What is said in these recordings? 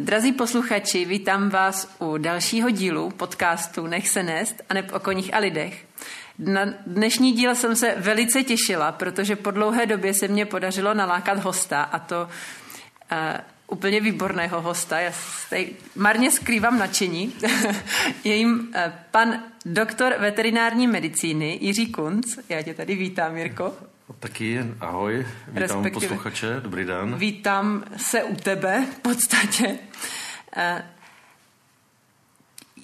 Drazí posluchači, vítám vás u dalšího dílu podcastu Nech se nést a neb o koních a lidech. Na dnešní díl jsem se velice těšila, protože po dlouhé době se mě podařilo nalákat hosta a to uh, úplně výborného hosta. Já tady marně skrývám nadšení. Je jim uh, pan doktor veterinární medicíny Jiří Kunc. Já tě tady vítám, Jirko. Taky ahoj, vítám Respektive, posluchače, dobrý den. Vítám se u tebe v podstatě. Uh,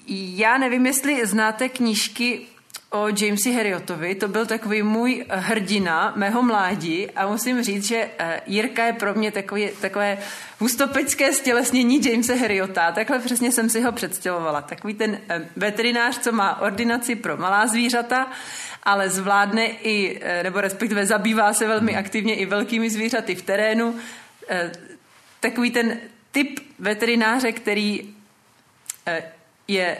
já nevím, jestli znáte knížky o Jamesi Harriotovi. To byl takový můj hrdina mého mládí a musím říct, že eh, Jirka je pro mě takový, takové hustopecké stělesnění Jamesa Harriota. Takhle přesně jsem si ho představovala. Takový ten eh, veterinář, co má ordinaci pro malá zvířata, ale zvládne i, eh, nebo respektive zabývá se velmi hmm. aktivně i velkými zvířaty v terénu. Takový ten typ veterináře, který je,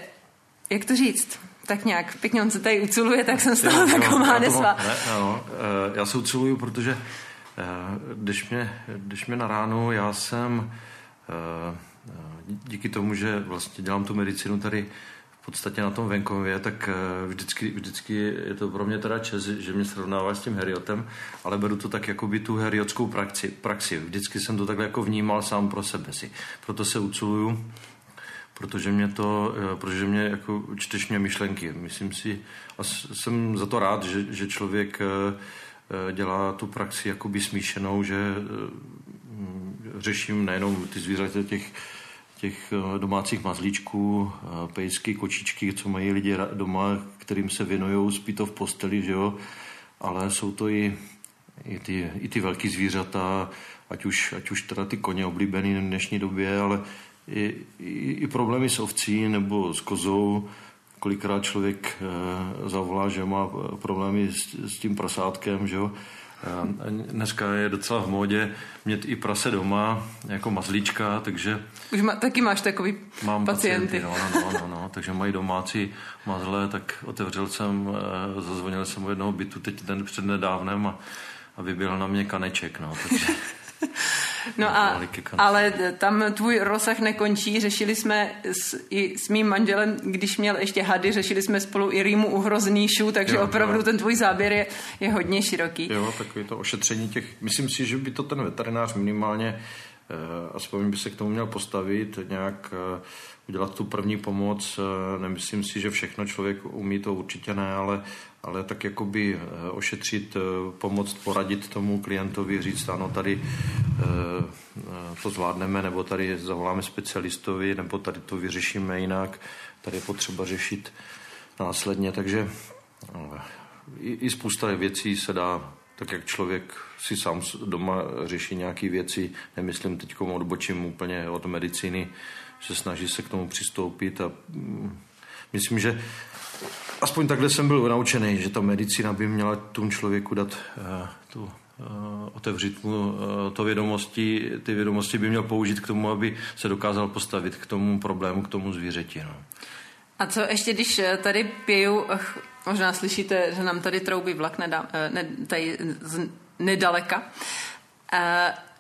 jak to říct, tak nějak pěkně on se tady uculuje, tak jsem z toho taková nesla. Ne, ano, eh, já se uculuju, protože eh, když mě, když mě na ránu, já jsem eh, díky tomu, že vlastně dělám tu medicínu tady v podstatě na tom venkově, tak vždycky, vždycky je to pro mě teda čes, že mě srovnává s tím heriotem, ale beru to tak jako by tu heriotskou praxi, praxi. Vždycky jsem to takhle jako vnímal sám pro sebe si. Proto se uculuju protože mě to, eh, protože mě jako čteš mě myšlenky. Myslím si, a jsem za to rád, že, že člověk eh, eh, dělá tu praxi jakoby smíšenou, že řeším nejenom ty zvířata těch, těch domácích mazlíčků, pejsky, kočičky, co mají lidi doma, kterým se věnují, spí to v posteli, že jo, ale jsou to i, i ty, i ty velký zvířata, ať už, ať už teda ty koně oblíbený v dnešní době, ale i, i, i problémy s ovcí nebo s kozou. Kolikrát člověk e, zavolá, že má problémy s, s tím prasátkem, že jo. E, dneska je docela v módě mít i prase doma, jako mazlíčka, takže... Už má, taky máš takový mám pacienty. pacienty no, no, no, no, no, takže mají domácí mazle, tak otevřel jsem, e, zazvonil jsem u jednoho bytu teď ten před nedávnem a, a vyběhl na mě kaneček, no, takže... No a, ale tam tvůj rozsah nekončí. Řešili jsme s, i s mým manželem, když měl ještě hady, řešili jsme spolu i rýmu uhrozníšů, takže jo, opravdu jo. ten tvůj záběr je, je hodně široký. Jo, takový to ošetření těch, myslím si, že by to ten veterinář minimálně eh, aspoň by se k tomu měl postavit, nějak eh, udělat tu první pomoc. Nemyslím si, že všechno člověk umí, to určitě ne, ale, ale tak jakoby eh, ošetřit, eh, pomoct, poradit tomu klientovi, říct, ano, tady to zvládneme, nebo tady zavoláme specialistovi, nebo tady to vyřešíme jinak, tady je potřeba řešit následně, takže i, i spousta věcí se dá tak jak člověk si sám doma řeší nějaké věci, nemyslím teď odbočím úplně od medicíny, že snaží se k tomu přistoupit a mm, myslím, že aspoň takhle jsem byl naučený, že ta medicína by měla tomu člověku dát uh, tu uh, otevřít mu uh, to vědomosti, ty vědomosti by měl použít k tomu, aby se dokázal postavit k tomu problému, k tomu zvířeti. No. A co ještě, když tady piju, možná slyšíte, že nám tady troubí vlak nedá, ne, tady z nedaleka,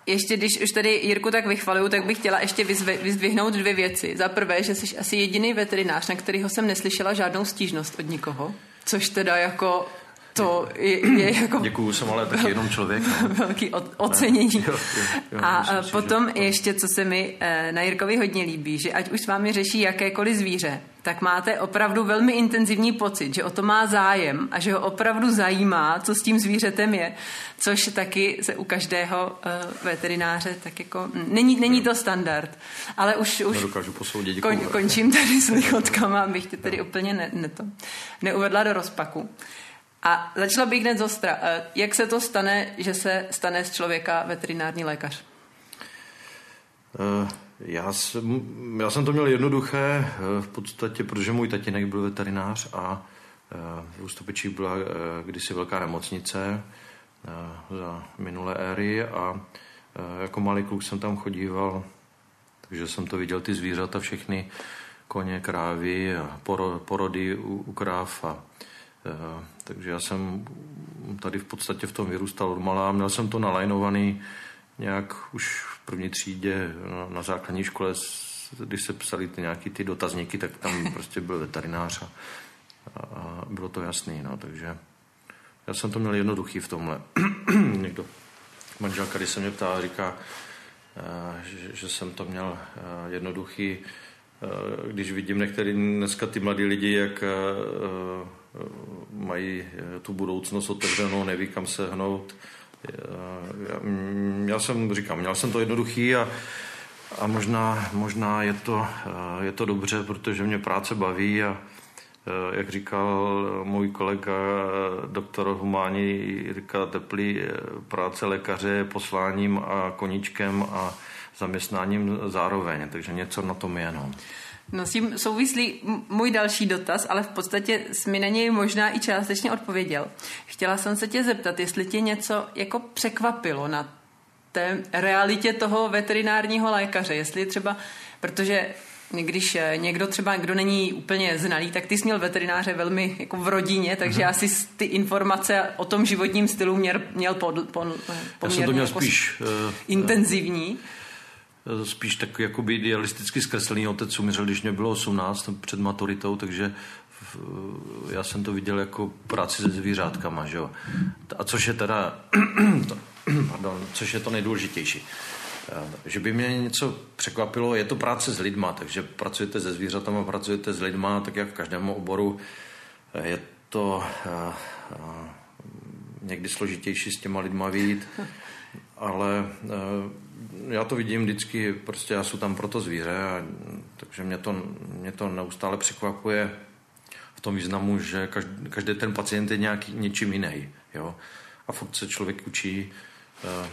ještě když už tady Jirku tak vychvaluju, tak bych chtěla ještě vyzdvihnout dvě věci. Za prvé, že jsi asi jediný veterinář, na kterého jsem neslyšela žádnou stížnost od nikoho, což teda jako to je, je jako... Děkuju, jsem ale taky jenom člověk. No. Velký ocenění. Jo, jo, jo, a myslím, potom že... ještě, co se mi eh, na Jirkovi hodně líbí, že ať už s vámi řeší jakékoliv zvíře, tak máte opravdu velmi intenzivní pocit, že o to má zájem a že ho opravdu zajímá, co s tím zvířetem je, což taky se u každého uh, veterináře tak jako není, není to standard. Ale už, už posoudit, kon, končím tady s lichotkama, abych tě tady úplně ne, ne to, neuvedla do rozpaku. A začala bych hned zostra. Eh, jak se to stane, že se stane z člověka veterinární lékař? Uh, já jsem, já jsem to měl jednoduché eh, v podstatě, protože můj tatínek byl veterinář a v Ústopečích byla kdysi velká nemocnice za minulé éry a jako malý kluk jsem tam chodíval, takže jsem to viděl ty zvířata všechny, koně, krávy, porody u, u kráv a Eh, takže já jsem tady v podstatě v tom vyrůstal od malá. Měl jsem to nalajnovaný nějak už v první třídě na základní škole když se psali ty nějaký ty dotazníky, tak tam prostě byl veterinář a, a bylo to jasný, no, takže já jsem to měl jednoduchý v tomhle. Někdo, manželka, když se mě ptá, říká, že, že jsem to měl jednoduchý, když vidím některý dneska ty mladí lidi, jak mají tu budoucnost otevřenou, neví kam se hnout. Já, já jsem, říkám, měl jsem to jednoduchý a, a možná, možná je, to, je to dobře, protože mě práce baví a jak říkal můj kolega doktor humání Jirka Teplý, práce lékaře je posláním a koníčkem a zaměstnáním zároveň, takže něco na tom je. No. No s tím souvislí můj další dotaz, ale v podstatě jsi mi na něj možná i částečně odpověděl. Chtěla jsem se tě zeptat, jestli tě něco jako překvapilo na té realitě toho veterinárního lékaře, jestli třeba, protože když eh, někdo třeba, kdo není úplně znalý, tak ty jsi měl veterináře velmi jako v rodině, takže mm-hmm. asi ty informace o tom životním stylu měl, měl pod, pod, poměrně Já jsem to měl jako spíš uh, intenzivní. Spíš tak jakoby idealisticky zkreslený otec umřel, když mě bylo 18 před maturitou, takže já jsem to viděl jako práci se zvířátkama, že jo. A což je teda, pardon, což je to nejdůležitější. Že by mě něco překvapilo, je to práce s lidma, takže pracujete se zvířatama, pracujete s lidma, tak jak v každém oboru. Je to někdy složitější s těma lidma vít, ale já to vidím vždycky, prostě já jsem tam pro to zvíře, a, takže mě to, mě to neustále překvapuje v tom významu, že každý, každý ten pacient je nějaký něčím jiný. Jo? A furt se člověk učí, uh,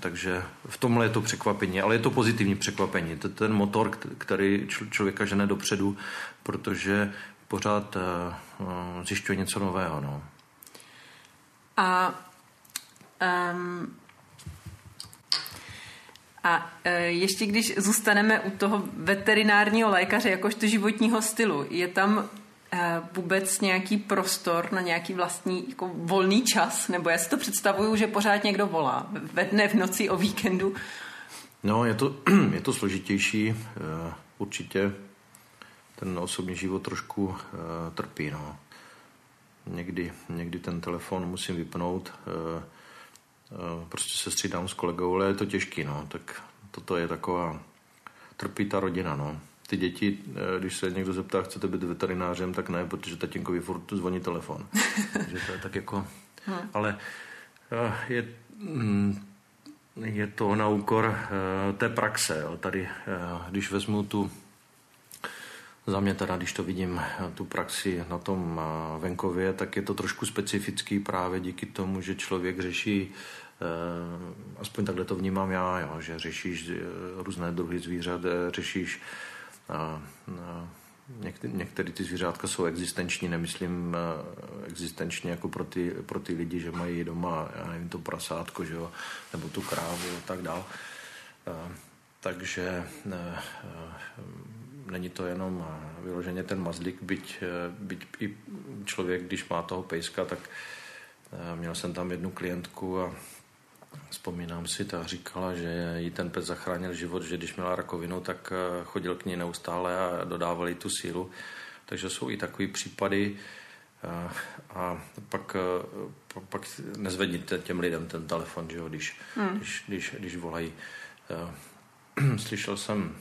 takže v tomhle je to překvapení, ale je to pozitivní překvapení. To je ten motor, který člověka žene dopředu, protože pořád uh, zjišťuje něco nového. No. A um, a e, ještě když zůstaneme u toho veterinárního lékaře jakožto životního stylu, je tam e, vůbec nějaký prostor na nějaký vlastní jako volný čas? Nebo já si to představuju, že pořád někdo volá ve dne, v noci, o víkendu. No, je to, je to složitější. E, určitě ten osobní život trošku trpí. No. Někdy, někdy ten telefon musím vypnout, prostě se střídám s kolegou, ale je to těžký, no, tak toto je taková, trpí ta rodina, no. Ty děti, eh, když se někdo zeptá, chcete být veterinářem, tak ne, protože tatínkovi furt zvoní telefon. Takže to je tak jako, hmm. ale eh, je, mm, je to na úkor té praxe. Jo. Tady, když vezmu tu za mě teda, když to vidím, tu praxi na tom venkově, tak je to trošku specifický právě díky tomu, že člověk řeší Eh, aspoň takhle to vnímám já, jo, že řešíš eh, různé druhy zvířat, eh, řešíš a, a některé, některé ty zvířátka jsou existenční, nemyslím existenční jako pro ty, pro ty lidi, že mají doma, já nevím, to prasátko, že jo, nebo tu krávu a tak dál. Takže není to jenom vyloženě ten mazlík, byť, byť i člověk, když má toho pejska, tak měl jsem tam jednu klientku a Vzpomínám si, ta říkala, že jí ten pes zachránil život, že když měla rakovinu, tak eh, chodil k ní neustále a dodával jí tu sílu. Takže jsou i takové případy. Eh, a pak, eh, pak nezvedněte těm lidem ten telefon, že jo, když, hmm. když, když, když volají. Slyšel jsem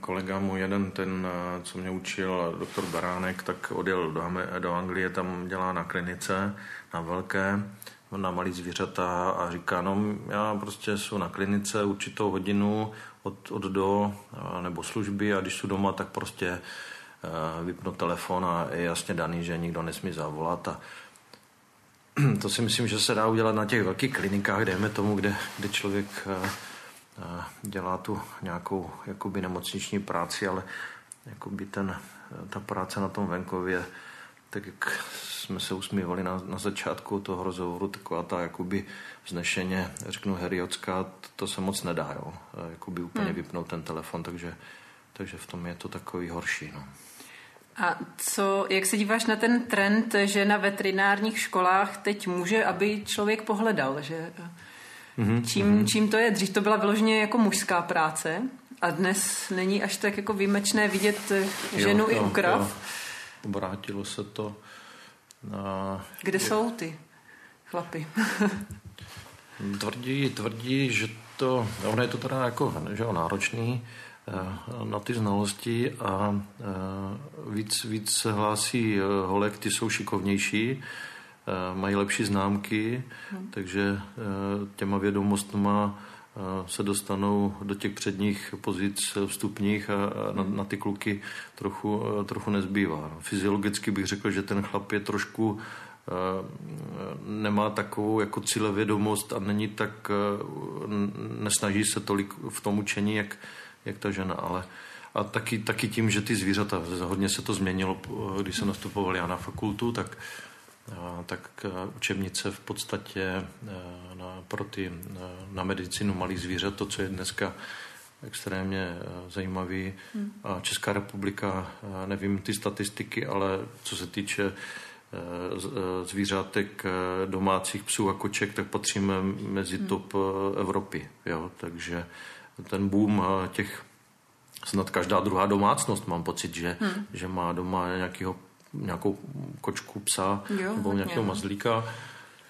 kolega můj jeden, ten, co mě učil, doktor Baránek, tak odjel do, do Anglie, tam dělá na klinice, na velké na malý zvířata a říká, no já prostě jsou na klinice určitou hodinu od, od do nebo služby a když jsou doma, tak prostě e, vypnu telefon a je jasně daný, že nikdo nesmí zavolat a to si myslím, že se dá udělat na těch velkých klinikách, dejme tomu, kde, kde člověk dělá tu nějakou jakoby nemocniční práci, ale jakoby ten, ta práce na tom venkově tak jak jsme se usmívali na, na začátku toho rozhovoru, taková ta jakoby vznešeně, řeknu heriotská, to, to se moc nedá, jo. Jakoby úplně hmm. vypnout ten telefon, takže, takže v tom je to takový horší, no. A co, jak se díváš na ten trend, že na veterinárních školách teď může, aby člověk pohledal, že mm-hmm. čím, čím to je? Dřív to byla vyloženě jako mužská práce A dnes není až tak jako výjimečné vidět ženu jo, i u krav? Jo. Obrátilo se to na... Kde je... jsou ty chlapy? tvrdí, tvrdí, že to, ono je to teda jako že jo, náročný eh, na ty znalosti a eh, víc, víc se hlásí eh, holek, ty jsou šikovnější, mají lepší známky, hmm. takže těma vědomostma se dostanou do těch předních pozic vstupních a na, na ty kluky trochu, trochu nezbývá. Fyziologicky bych řekl, že ten chlap je trošku nemá takovou jako cílevědomost a není tak, nesnaží se tolik v tom učení, jak, jak ta žena, ale a taky, taky tím, že ty zvířata, hodně se to změnilo, když jsem nastupoval já na fakultu, tak tak učebnice v podstatě na, pro ty, na medicínu malých zvířat, to, co je dneska extrémně zajímavý. Hmm. A Česká republika, nevím ty statistiky, ale co se týče zvířátek domácích psů a koček, tak patříme mezi hmm. top Evropy. Jo? Takže ten boom těch snad každá druhá domácnost, mám pocit, že, hmm. že má doma nějakého nějakou kočku, psa jo, nebo nějakého mazlíka,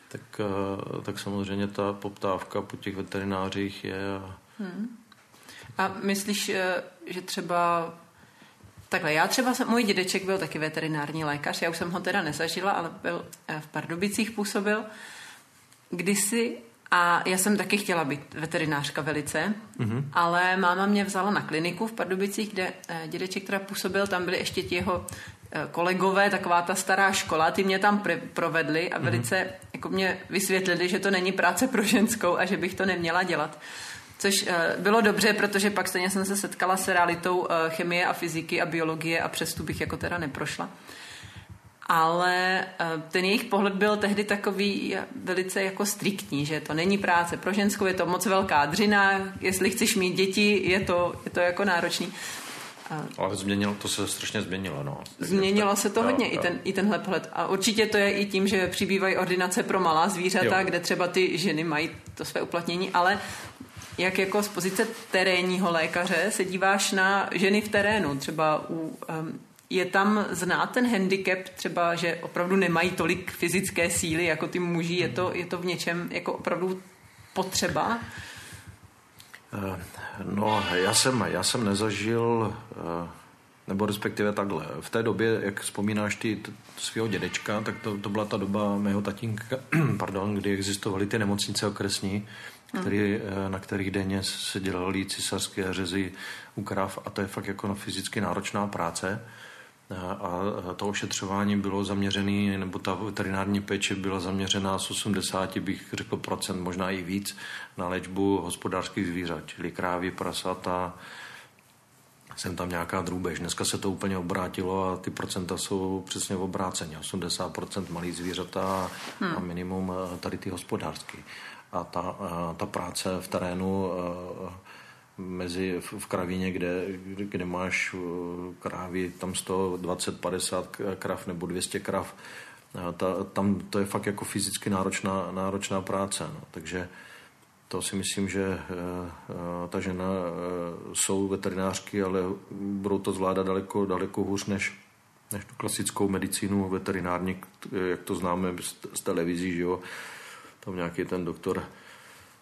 tak, eh, tak samozřejmě ta poptávka po těch veterinářích je. Hmm. A myslíš, eh, že třeba Takhle, já třeba, jsem, můj dědeček byl taky veterinární lékař, já už jsem ho teda nezažila, ale byl eh, v Pardubicích působil kdysi a já jsem taky chtěla být veterinářka velice, mm-hmm. ale máma mě vzala na kliniku v Pardubicích, kde dědeček teda působil, tam byli ještě ti jeho Eh, kolegové, taková ta stará škola, ty mě tam pr- provedli a mhm. velice mm-hmm. jako mě vysvětlili, že to není práce pro ženskou a že bych to neměla dělat. Což uh, bylo dobře, protože pak stejně jsem se setkala s realitou uh, chemie a fyziky a biologie a přes tu bych jako teda neprošla. Ale uh, ten jejich pohled byl tehdy takový velice jako striktní, že to není práce pro ženskou, je to moc velká dřina, jestli chceš mít děti, je to, je to jako náročný. Ale změnilo, to se strašně změnilo, no. Změnilo se to hodně, jo, i, ten, i tenhle pohled. A určitě to je i tím, že přibývají ordinace pro malá zvířata, jo. kde třeba ty ženy mají to své uplatnění, ale jak jako z pozice terénního lékaře se díváš na ženy v terénu, třeba u, um, je tam znát ten handicap třeba, že opravdu nemají tolik fyzické síly jako ty muži, je to, je to v něčem jako opravdu potřeba? Eh, no, já jsem, já jsem nezažil, eh, nebo respektive takhle. V té době, jak vzpomínáš ty svého dědečka, tak to, to byla ta doba mého tatínka, pardon, kdy existovaly ty nemocnice okresní, který, hmm. na kterých denně se dělaly císařské řezy u krav a to je fakt jako no, fyzicky náročná práce a to ošetřování bylo zaměřené, nebo ta veterinární péče byla zaměřená z 80, bych řekl, procent, možná i víc, na léčbu hospodářských zvířat, čili krávy, prasata, jsem tam nějaká drůbež. Dneska se to úplně obrátilo a ty procenta jsou přesně v obráceně. 80% malých zvířata hmm. a minimum eh, tady ty hospodářské. A ta, eh, ta práce v terénu eh, mezi v kravíně, kde, kde máš uh, krávy, tam 120, 50 krav nebo 200 krav, ta, tam to je fakt jako fyzicky náročná, náročná práce. No. Takže to si myslím, že uh, uh, ta žena jsou veterinářky, ale budou to zvládat daleko, daleko hůř než, než tu klasickou medicínu veterinární, jak to známe z, z televizí, že jo. Tam nějaký ten doktor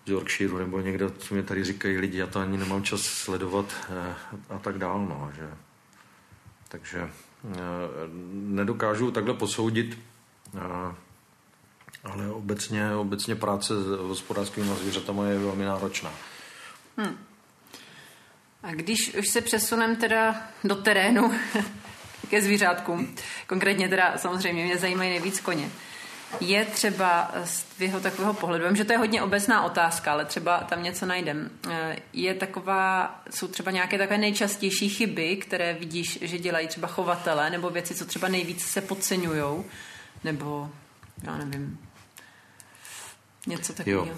z Yorkshireu nebo někde, co mě tady říkají lidi, já to ani nemám čas sledovat eh, a tak dál. No, že. Takže eh, nedokážu takhle posoudit, eh, ale obecně, obecně práce s hospodářskými zvířatami je velmi náročná. Hmm. A když už se přesunem teda do terénu ke zvířátkům, konkrétně teda samozřejmě mě zajímají nejvíc koně, je třeba z tvého takového pohledu, vím, že to je hodně obecná otázka, ale třeba tam něco najdem. Eh, je taková, jsou třeba nějaké takové nejčastější chyby, které vidíš, že dělají třeba chovatele, nebo věci, co třeba nejvíc se podceňují, nebo já nevím, něco takového.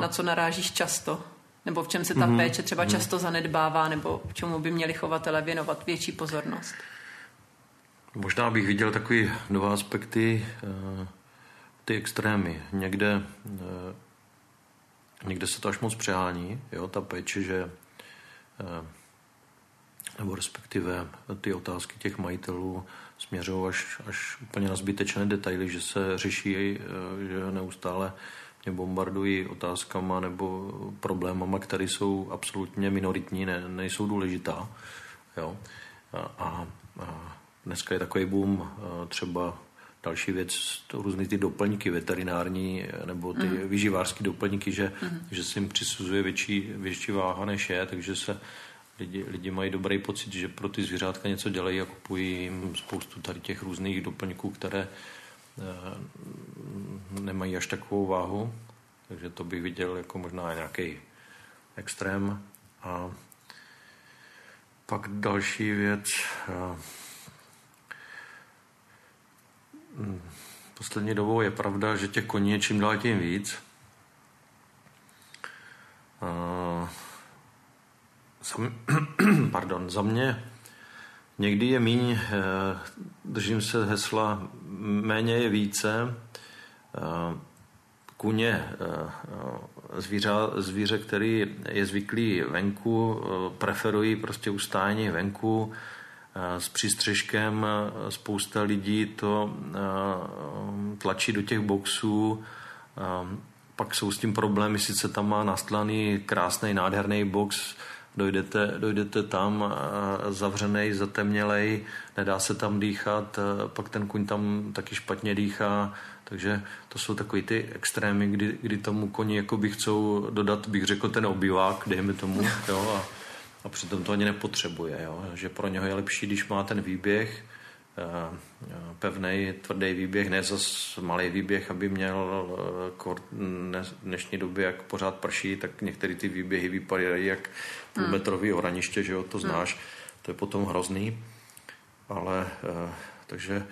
Na co narážíš často? Nebo v čem se ta mm-hmm. péče třeba mm-hmm. často zanedbává, nebo v čemu by měli chovatele věnovat větší pozornost? Možná bych viděl takové dva aspekty. Ty extrémy. Někde, eh, někde se to až moc přehání, jo, ta péče, že nebo respektive ty otázky těch majitelů směřují až, až úplně na zbytečné detaily, že se řeší, že neustále mě bombardují otázkama nebo problémama, které jsou absolutně minoritní, ne, nejsou důležitá. Jo? A, a, a dneska je takový boom třeba další věc, to různý ty doplňky veterinární nebo ty mm. vyživářské doplňky, že, mm. že se jim přisuzuje větší, větší váha než je, takže se lidi, lidi mají dobrý pocit, že pro ty zvířátka něco dělají a kupují jim spoustu tady těch různých doplňků, které e, nemají až takovou váhu. Takže to bych viděl jako možná nějaký extrém. A pak další věc. E, poslední dobou je pravda, že těch koní je čím dál tím víc. Pardon, za mě někdy je míň, eh, držím se hesla, méně je více. Eh, kuně, eh, zvíře, zvíře, který je zvyklý venku, preferují prostě ustání venku s přístřežkem. Spousta lidí to tlačí do těch boxů, pak jsou s tím problémy, sice tam má nastlaný krásný, nádherný box, dojdete, dojdete tam zavřený, zatemnělej, nedá se tam dýchat, pak ten kuň tam taky špatně dýchá, takže to jsou takový ty extrémy, kdy, kdy tomu koni jakoby chcou dodat, bych řekl, ten obyvák, dejme tomu, jo, a, a přitom to ani nepotřebuje, jo, že pro něho je lepší, když má ten výběh, Eh, pevný, tvrdý výběh, ne zas malý výběh, aby měl eh, v dnešní době, jak pořád prší, tak některé ty výběhy vypadají jak půlmetrový hmm. oraniště, že jo, to hmm. znáš, to je potom hrozný, ale eh, takže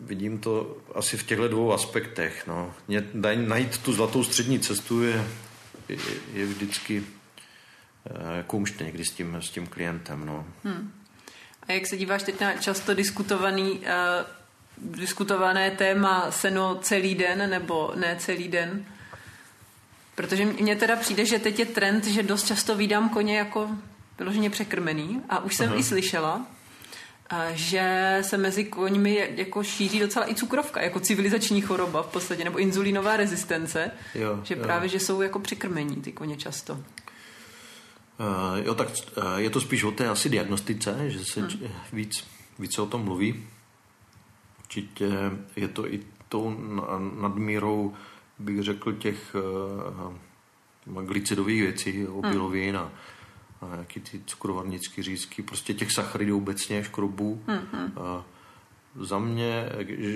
vidím to asi v těchto dvou aspektech. No. Najít tu zlatou střední cestu je, je, je vždycky kouště někdy s tím, s tím klientem. No. Hmm. A jak se díváš teď na často diskutovaný, uh, diskutované téma seno celý den nebo ne celý den? Protože mně teda přijde, že teď je trend, že dost často vídám koně jako vyloženě překrmený a už jsem Aha. i slyšela, eh, že se mezi koňmi jako šíří docela i cukrovka, jako civilizační choroba v podstatě, nebo inzulínová rezistence, jo, že jo. právě, že jsou jako přikrmení ty koně často. Uh, jo, tak uh, je to spíš o té asi diagnostice, že se hmm. víc, více o tom mluví. Určitě je to i tou nadmírou, bych řekl, těch uh, glicidových věcí, obilovin hmm. a, a jaký ty cukrovarnický řízky, prostě těch sacharidů obecně, škrobů. Hmm. Uh, za mě,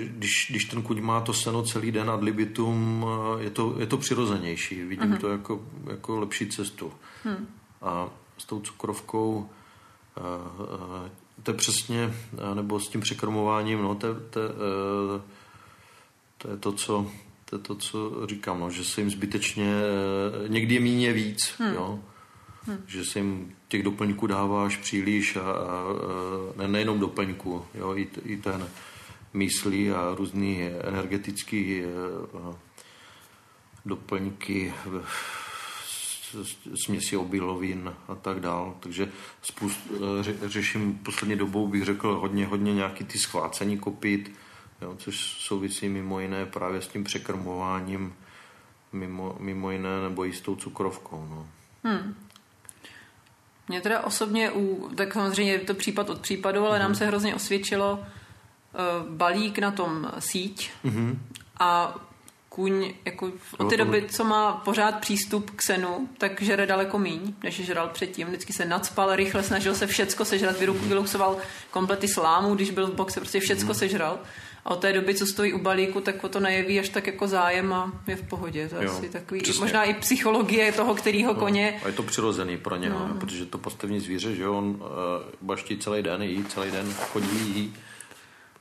když, když ten kuď má to seno celý den ad libitum, je to, je to přirozenější. Vidím uh-huh. to jako, jako lepší cestu. Hmm. A s tou cukrovkou eh, eh, to je přesně, eh, nebo s tím překrmováním, no, to, to, to je to, co to je to, co říkám, no, že se jim zbytečně, někdy je míně víc, hmm. jo? Hmm. že se jim těch doplňků dáváš příliš a, a, ne, nejenom doplňku, jo? I, i ten myslí a různý energetický doplňky směsi obilovin a tak dál. Takže spust, ře, řeším poslední dobou, bych řekl, hodně, hodně nějaký ty schvácení kopit, jo, což souvisí mimo jiné právě s tím překrmováním, mimo, mimo jiné nebo i s tou cukrovkou. No. Hmm. Mně teda osobně, u, tak samozřejmě je to případ od případu, ale mm-hmm. nám se hrozně osvědčilo uh, balík na tom síť mm-hmm. a kůň jako od té doby, co má pořád přístup k senu, tak žere daleko míň, než žral předtím. Vždycky se nadspal, rychle snažil se všecko sežrat, vyluxoval komplety slámu, když byl v boxe, prostě všecko hmm. sežral. A od té doby, co stojí u balíku, tak o to nejeví až tak jako zájem a je v pohodě. To jo, asi takový, přesně. možná i psychologie toho, kterýho no, koně. A je to přirozený pro něho, no. protože to postavní zvíře, že on uh, baští celý den, jí celý den, chodí, jí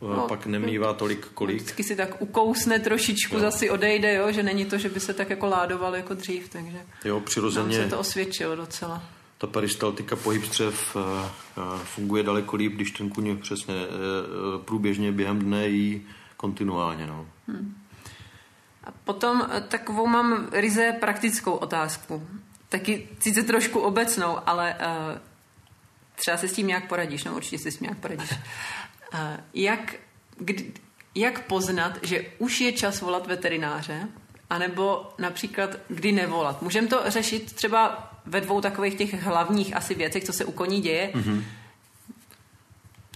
no, pak nemývá tolik kolik. Vždycky si tak ukousne trošičku, jo. zase odejde, jo, že není to, že by se tak jako ládoval jako dřív, takže jo, přirozeně se to osvědčilo docela. Ta peristaltika pohyb střev eh, eh, funguje daleko líp, když ten kuň přesně eh, průběžně během dne jí kontinuálně. No. Hmm. A potom takovou mám ryze praktickou otázku. taky sice trošku obecnou, ale uh, třeba si s tím nějak poradíš, no určitě si s tím nějak poradíš. Jak, kdy, jak poznat, že už je čas volat veterináře, anebo například kdy nevolat? Můžeme to řešit třeba ve dvou takových těch hlavních asi věcech, co se u koní děje. Mm-hmm.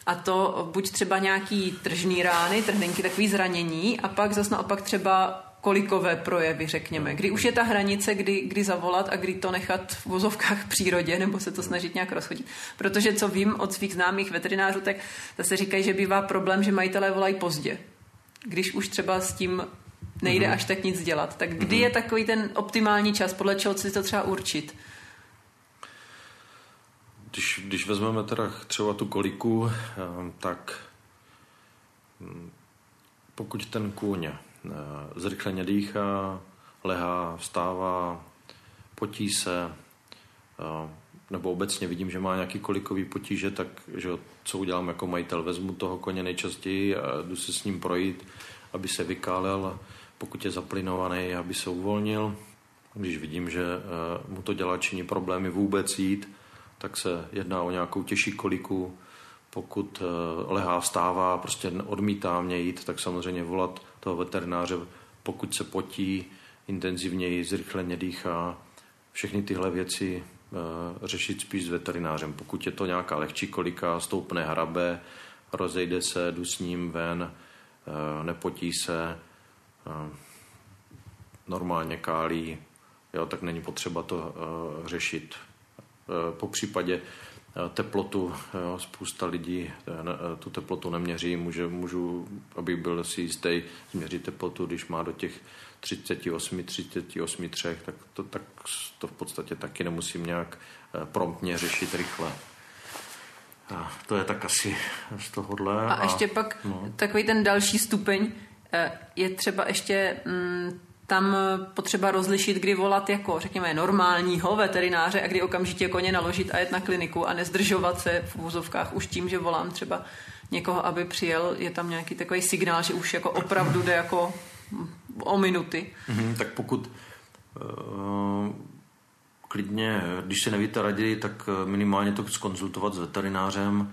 A to buď třeba nějaký tržní rány, trhnenky, takový zranění a pak zase naopak třeba kolikové projevy, řekněme. Kdy už je ta hranice, kdy, kdy zavolat a kdy to nechat v vozovkách přírodě nebo se to snažit nějak rozchodit. Protože co vím od svých známých veterinářů, tak zase říkají, že bývá problém, že majitelé volají pozdě. Když už třeba s tím nejde mm-hmm. až tak nic dělat. Tak kdy mm-hmm. je takový ten optimální čas, podle čeho si to třeba určit? Když, když vezmeme teda třeba tu koliku, eh, tak hm, pokud ten kůň zrychleně dýchá, lehá, vstává, potí se, eh, nebo obecně vidím, že má nějaký kolikový potíže, tak že co udělám jako majitel? Vezmu toho koně nejčastěji a jdu se s ním projít, aby se vykálel, pokud je zaplinovaný, aby se uvolnil. Když vidím, že mu to dělá činí problémy vůbec jít, tak se jedná o nějakou těžší koliku. Pokud eh, lehá vstává, prostě odmítá mě jít, tak samozřejmě volat toho veterináře, pokud se potí, intenzivněji, zrychleně dýchá, všechny tyhle věci eh, řešit spíš s veterinářem. Pokud je to nějaká lehčí kolika, stoupne hrabe, rozejde se, jdu s ním ven, eh, nepotí se, normálně kálí, jo, tak není potřeba to řešit. Po případě teplotu. Jo, spousta lidí eh, tu teplotu neměří. Může, můžu, abych byl si jistý, změřit teplotu, když má do těch 38, 38, 3, tak to, tak to v podstatě taky nemusím nějak promptně řešit rychle. A to je tak asi z tohohle. A, a ještě pak no. takový ten další stupeň je třeba ještě mm, tam potřeba rozlišit, kdy volat jako, řekněme, normálního veterináře a kdy okamžitě koně naložit a jet na kliniku a nezdržovat se v úzovkách už tím, že volám třeba někoho, aby přijel, je tam nějaký takový signál, že už jako opravdu jde jako o minuty. Mm-hmm, tak pokud uh, klidně, když se nevíte rady, tak minimálně to skonzultovat s veterinářem,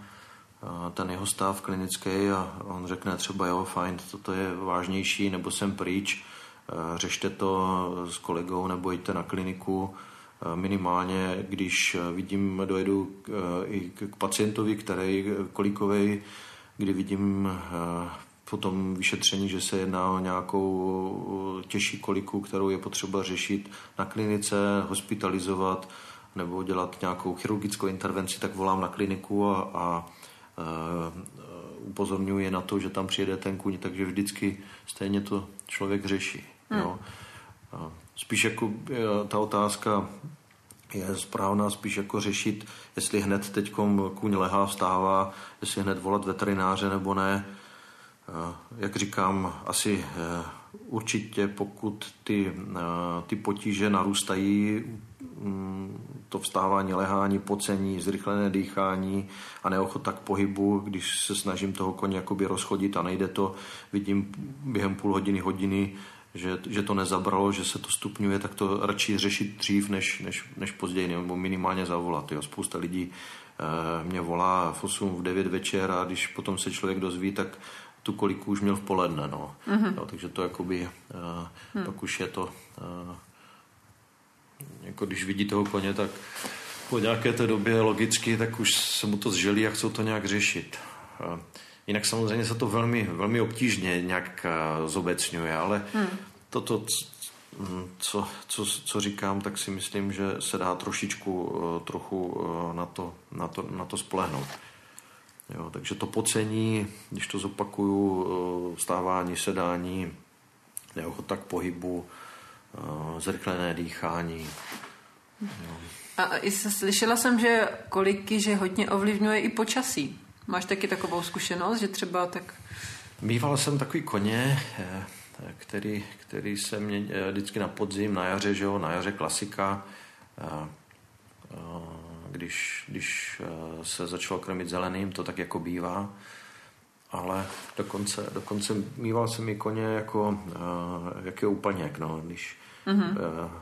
ten jeho stav klinický a on řekne třeba jo, fajn, toto je vážnější, nebo jsem pryč, Eh, řešte to s kolegou nebo jděte na kliniku. Eh, minimálně, když eh, vidím, dojedu i k pacientovi, který kolikovej, kdy vidím po tom vyšetření, že se jedná o nějakou těžší koliku, kterou je potřeba řešit na klinice, hospitalizovat nebo dělat nějakou chirurgickou intervenci, tak volám na kliniku a, a upozorňuji na to, že tam přijede ten kůň, takže vždycky stejně to člověk řeší. Hmm. Jo. Spíš jako ta otázka je správná spíš jako řešit, jestli hned teď kůň lehá, vstává, jestli hned volat veterináře nebo ne. Jak říkám, asi e, určitě pokud ty, ty potíže narůstají, mm, to vstávání, lehání, pocení, zrychlené dýchání a neochota k pohybu, když se snažím toho koně jakoby rozchodit a nejde to, vidím během půl hodiny, hodiny, že, že to nezabralo, že se to stupňuje, tak to radši řešit dřív, než, než, než později, nebo minimálně zavolat. Jo. Spousta lidí e, mě volá v 8, v 9 večer a když potom se člověk dozví, tak tu koliku už měl v poledne. No. Mm-hmm. Jo, takže to jakoby, e, mm. pak už je to, e, jako když vidí toho koně, tak po nějaké té době logicky, tak už se mu to zželí a chcou to nějak řešit. E, Jinak samozřejmě se to velmi, velmi obtížně nějak eh, zobecňuje, ale hmm. toto, hm, co, co, co říkám, tak si myslím, že se dá trošičku eh, trochu eh, na to, na to, na to spolehnout. Jo, takže to pocení, když to zopakuju, stávání, sedání, neochota k pohybu, zrychlené dýchání. Jo. A slyšela jsem, že koliky, že hodně ovlivňuje i počasí. Máš taky takovou zkušenost, že třeba tak... Býval jsem takový koně, eh, který, který se mě eh, vždycky na podzim, na jaře, že jo, na jaře klasika, eh, když, když se začalo krmit zeleným, to tak jako bývá. ale dokonce, dokonce mýval jsem i koně jako, jak je úplněk, no, když mm-hmm.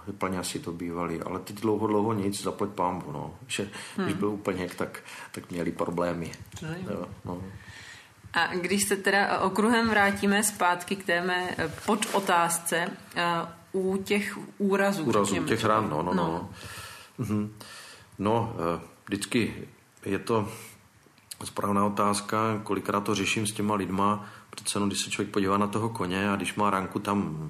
uh, plně asi to bývali, ale teď dlouho, dlouho nic, zaplať pámbu, no, že mm. když byl úplněk, tak, tak měli problémy. Jo, no. A když se teda okruhem vrátíme zpátky k té mé podotázce, uh, u těch úrazů. Úrazů, u těch ran, no, no, no. No, mhm. no vždycky je to správná otázka, kolikrát to řeším s těma lidma, přece jenom, když se člověk podívá na toho koně a když má ranku tam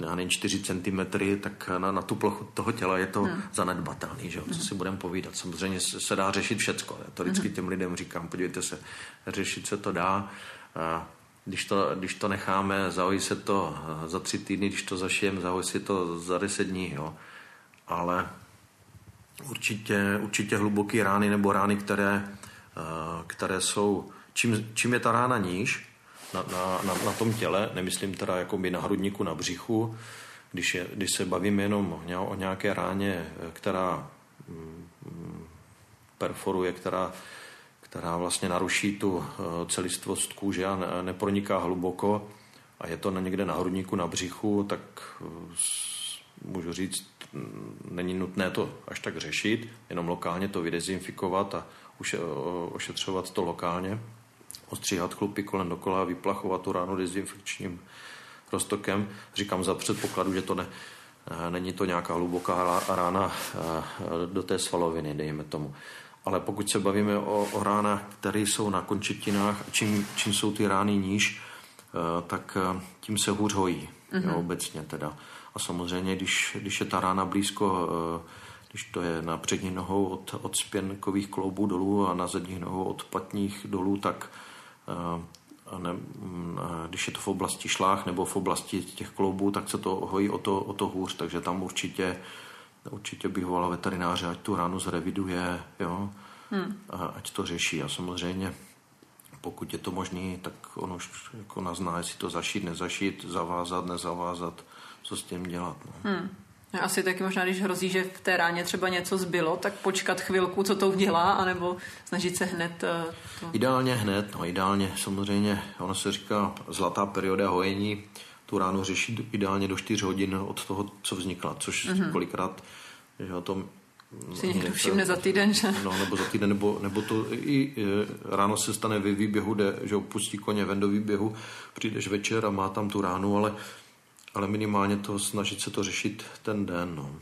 já nevím, 4 cm, tak na, na tu plochu toho těla je to hmm. zanedbatelný, že? co hmm. si budeme povídat. Samozřejmě se, se dá řešit všecko. Já to vždycky těm lidem říkám, podívejte se, řešit se to dá. A když to, když to necháme, zahojí se to za tři týdny, když to zašijem, zahojí si to za deset dní, jo. Ale určitě, určitě hluboké rány nebo rány, které, které jsou, čím, čím je ta rána níž, na, na, na, na tom těle, nemyslím teda jako by na hrudníku, na břichu, když, je, když se bavíme jenom o nějaké ráně, která mm, perforuje, která, která vlastně naruší tu eh, celistvost kůže a ne, neproniká hluboko a je to někde na hrudníku, na břichu, tak eh, můžu říct, mm, není nutné to až tak řešit, jenom lokálně to vydezinfikovat a ošetřovat to lokálně ostříhat chlupy kolem dokola a vyplachovat tu ránu dezinfekčním roztokem. Říkám za předpokladu, že to ne, eh, není to nějaká hluboká rána eh, do té svaloviny, dejme tomu. Ale pokud se bavíme o, o ránách, které jsou na končetinách, čím, čím jsou ty rány níž, eh, tak tím se hůř hojí, mm-hmm. jo, obecně teda. A samozřejmě, když, když je ta rána blízko, když to je na přední nohou od, od spěnkových kloubů dolů a na zadních nohou od patních dolů, tak ne, když je to v oblasti šlách nebo v oblasti těch kloubů, tak se to hojí o to, o to hůř, takže tam určitě, určitě bych volal veterináře, ať tu ránu zreviduje, jo, hmm. a ať to řeší. A samozřejmě, pokud je to možné, tak ono už jako nazná, jestli to zašít, nezašít, zavázat, nezavázat, co s tím dělat. No. Hmm. Asi taky možná, když hrozí, že v té ráně třeba něco zbylo, tak počkat chvilku, co to udělá, anebo snažit se hned... Eh, to... Ideálně hned, no ideálně samozřejmě, ono se říká zlatá perioda hojení, tu ránu řeší ideálně do 4 hodin od toho, co vznikla, což mm-hmm. kolikrát, že o tom si někdo všimne za týden, že? No, nebo za týden, nebo, nebo to i ráno se stane ve výběhu, jde, že opustí koně ven do výběhu, přijdeš večer a má tam tu ránu, ale ale minimálně to snažit se to řešit ten den. No.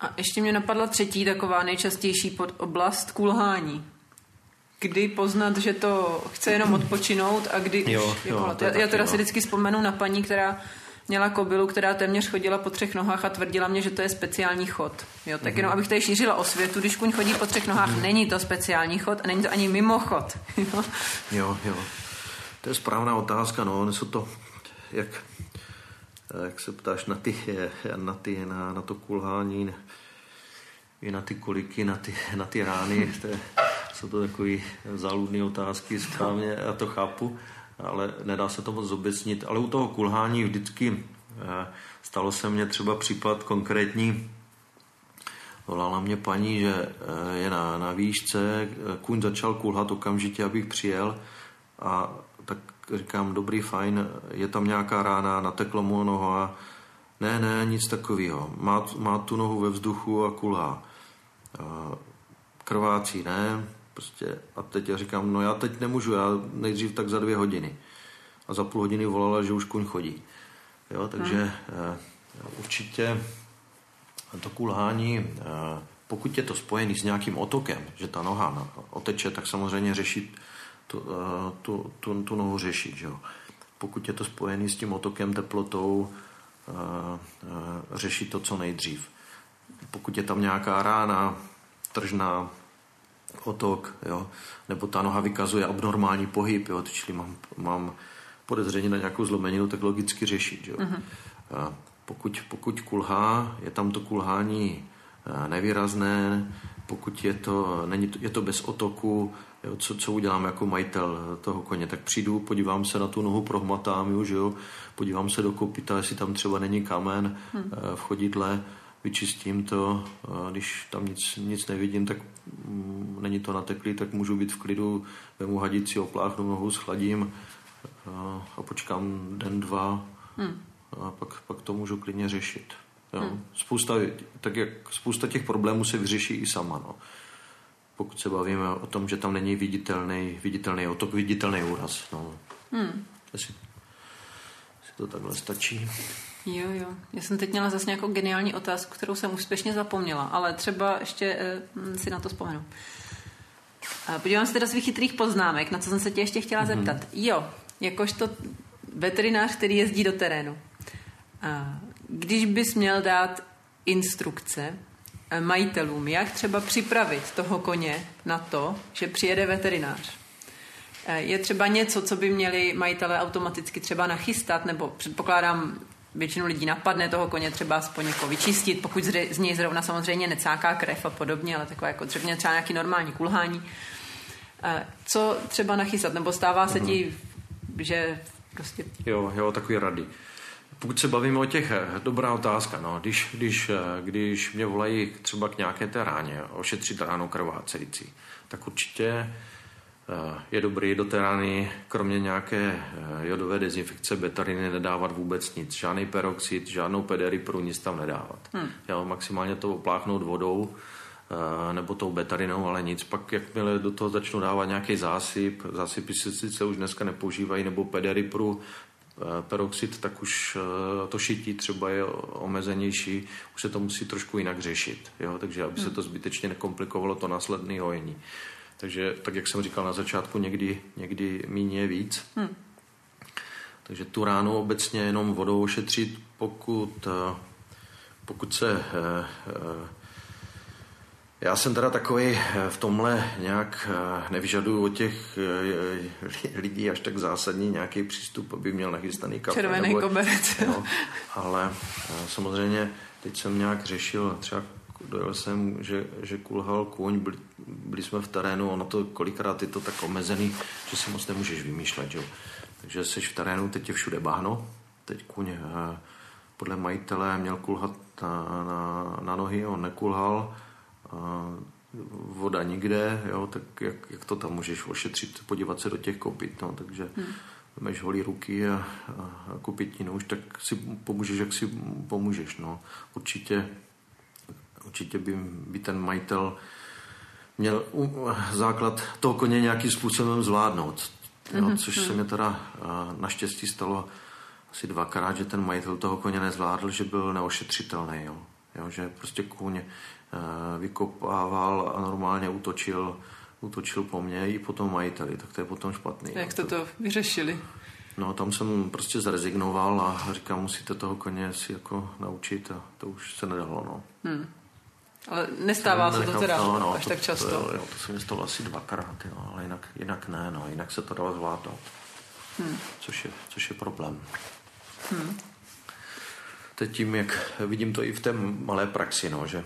A ještě mě napadla třetí taková nejčastější pod oblast kulhání. Kdy poznat, že to chce jenom odpočinout a kdy jo, už jo, já, já teda si vždycky vzpomenu na paní, která měla kobylu, která téměř chodila po třech nohách a tvrdila mě, že to je speciální chod. Jo, tak mm-hmm. jenom abych tady šířila osvětu, když kuň chodí po třech nohách, mm-hmm. není to speciální chod a není to ani mimochod. Jo, jo. jo. To je správná otázka, no, jsou to, jak jak se ptáš na ty, na, ty, na, na to kulhání, i na ty koliky, na ty, na ty rány, to je, jsou to takové záludné otázky, správně, já to chápu, ale nedá se to moc zobecnit. Ale u toho kulhání vždycky eh, stalo se mně třeba případ konkrétní, volala mě paní, že eh, je na, na výšce, kuň začal kulhat okamžitě, abych přijel a říkám, dobrý, fajn, je tam nějaká rána, nateklo mu noho a ne, ne, nic takového. Má, má tu nohu ve vzduchu a kulhá. Krvácí, ne, prostě. A teď já říkám, no já teď nemůžu, já nejdřív tak za dvě hodiny. A za půl hodiny volala, že už kuň chodí. Jo, takže hmm. určitě to kulhání, eh, pokud je to spojený s nějakým otokem, že ta noha oteče, tak samozřejmě řešit tu, eh, tu, tu, tu nohu řešit. Že jo. Pokud je to spojené s tím otokem, teplotou, eh, eh, řešit to co nejdřív. Pokud je tam nějaká rána, tržná, otok, jo, nebo ta noha vykazuje abnormální pohyb, jo, čili mám, mám podezření na nějakou zlomeninu, tak logicky řešit. Jo. Mm-hmm. Pokud, pokud kulhá, je tam to kulhání nevýrazné, pokud je to, není to, je to bez otoku, jo, co, co udělám jako majitel toho koně, tak přijdu, podívám se na tu nohu, prohmatám ju, že jo, podívám se do kopita, jestli tam třeba není kamen hmm. v chodidle, vyčistím to, když tam nic, nic nevidím, tak mm, není to nateklý, tak můžu být v klidu, vemu hadici, opláchnu nohu, schladím a počkám den, dva hmm. a pak, pak to můžu klidně řešit. Jo. Hmm. Spousta, tak jak spousta těch problémů se vyřeší i sama. No. Pokud se bavíme o tom, že tam není viditelný, viditelný otok, viditelný úraz. No. Hmm. Asi, asi to takhle stačí. Jo, jo. Já jsem teď měla zase nějakou geniální otázku, kterou jsem úspěšně zapomněla, ale třeba ještě eh, si na to vzpomenu. A podívám se teda svých chytrých poznámek, na co jsem se tě ještě chtěla mm-hmm. zeptat. Jo, jakožto veterinář, který jezdí do terénu. A když bys měl dát instrukce eh, majitelům, jak třeba připravit toho koně na to, že přijede veterinář, eh, je třeba něco, co by měli majitelé automaticky třeba nachystat, nebo předpokládám, většinu lidí napadne toho koně třeba aspoň jako vyčistit, pokud z něj zrovna samozřejmě necáká krev a podobně, ale takové jako třeba nějaký normální kulhání. Eh, co třeba nachystat? Nebo stává se ti, že prostě... Jo, jo, takový rady. Pokud se bavíme o těch, eh, dobrá otázka, no, když, když, eh, když mě volají třeba k nějaké té ráně, ošetřit ráno krvácející, tak určitě je dobrý do té rány, kromě nějaké jodové dezinfekce, betariny nedávat vůbec nic. Žádný peroxid, žádnou pederipru, nic tam nedávat. Hmm. Jo, maximálně to opláchnout vodou, Eh, nebo tou betarinou, ale nic. Pak jakmile do toho začnu dávat nějaký zásyp, zásypy se sice už dneska nepoužívají, nebo pederipru, eh, peroxid, tak už eh, to šití třeba je omezenější, už se to musí trošku jinak řešit, jo? takže aby se hmm. to zbytečně nekomplikovalo to následné hojení. Takže, tak jak jsem říkal na začátku, někdy, někdy míně je víc. Hmm. Takže tu ránu obecně jenom vodou ošetřit, pokud, pokud se já jsem teda takový eh, v tomhle nějak eh, nevyžaduju od těch eh, lidí až tak zásadní nějaký přístup, aby měl nachystaný kafe. Červený nebo, koberec. No, ale samozřejmě teď jsem nějak řešil, třeba dojel jsem, že, že kulhal kůň, byli, byli jsme v terénu, ono to kolikrát je to tak omezený, že si moc nemůžeš vymýšlet, jo. Takže jsi v terénu, teď je všude bahno, teď kůň podle majitele měl kulhat na, na, na nohy, on nekulhal, voda nikde, jo, tak jak, jak to tam můžeš ošetřit, podívat se do těch kopit, no, takže hmm. máš holí ruky a, a, a kopitinu už, tak si pomůžeš, jak si pomůžeš, no. Určitě, určitě by, by ten majitel měl základ toho koně nějakým způsobem zvládnout, jo, hmm což se mi teda naštěstí stalo asi dvakrát, že ten majitel toho koně nezvládl, že byl neošetřitelný, jo. Jo, že prostě kůň vykopával a normálně útočil, útočil po mně i po tom majiteli, tak to je potom špatný. Jak jste to vyřešili? No tam jsem prostě zrezignoval a říkám, musíte toho koně si jako naučit a to už se nedalo, no. Hmm. Ale nestává se to teda no, no, až to, tak často. To, jo, to se mi stalo asi dvakrát, jo, ale jinak, jinak ne, no, jinak se to dalo zvládnout. Hmm. Což, je, což je problém. Hmm. Teď tím, jak vidím to i v té malé praxi, no, že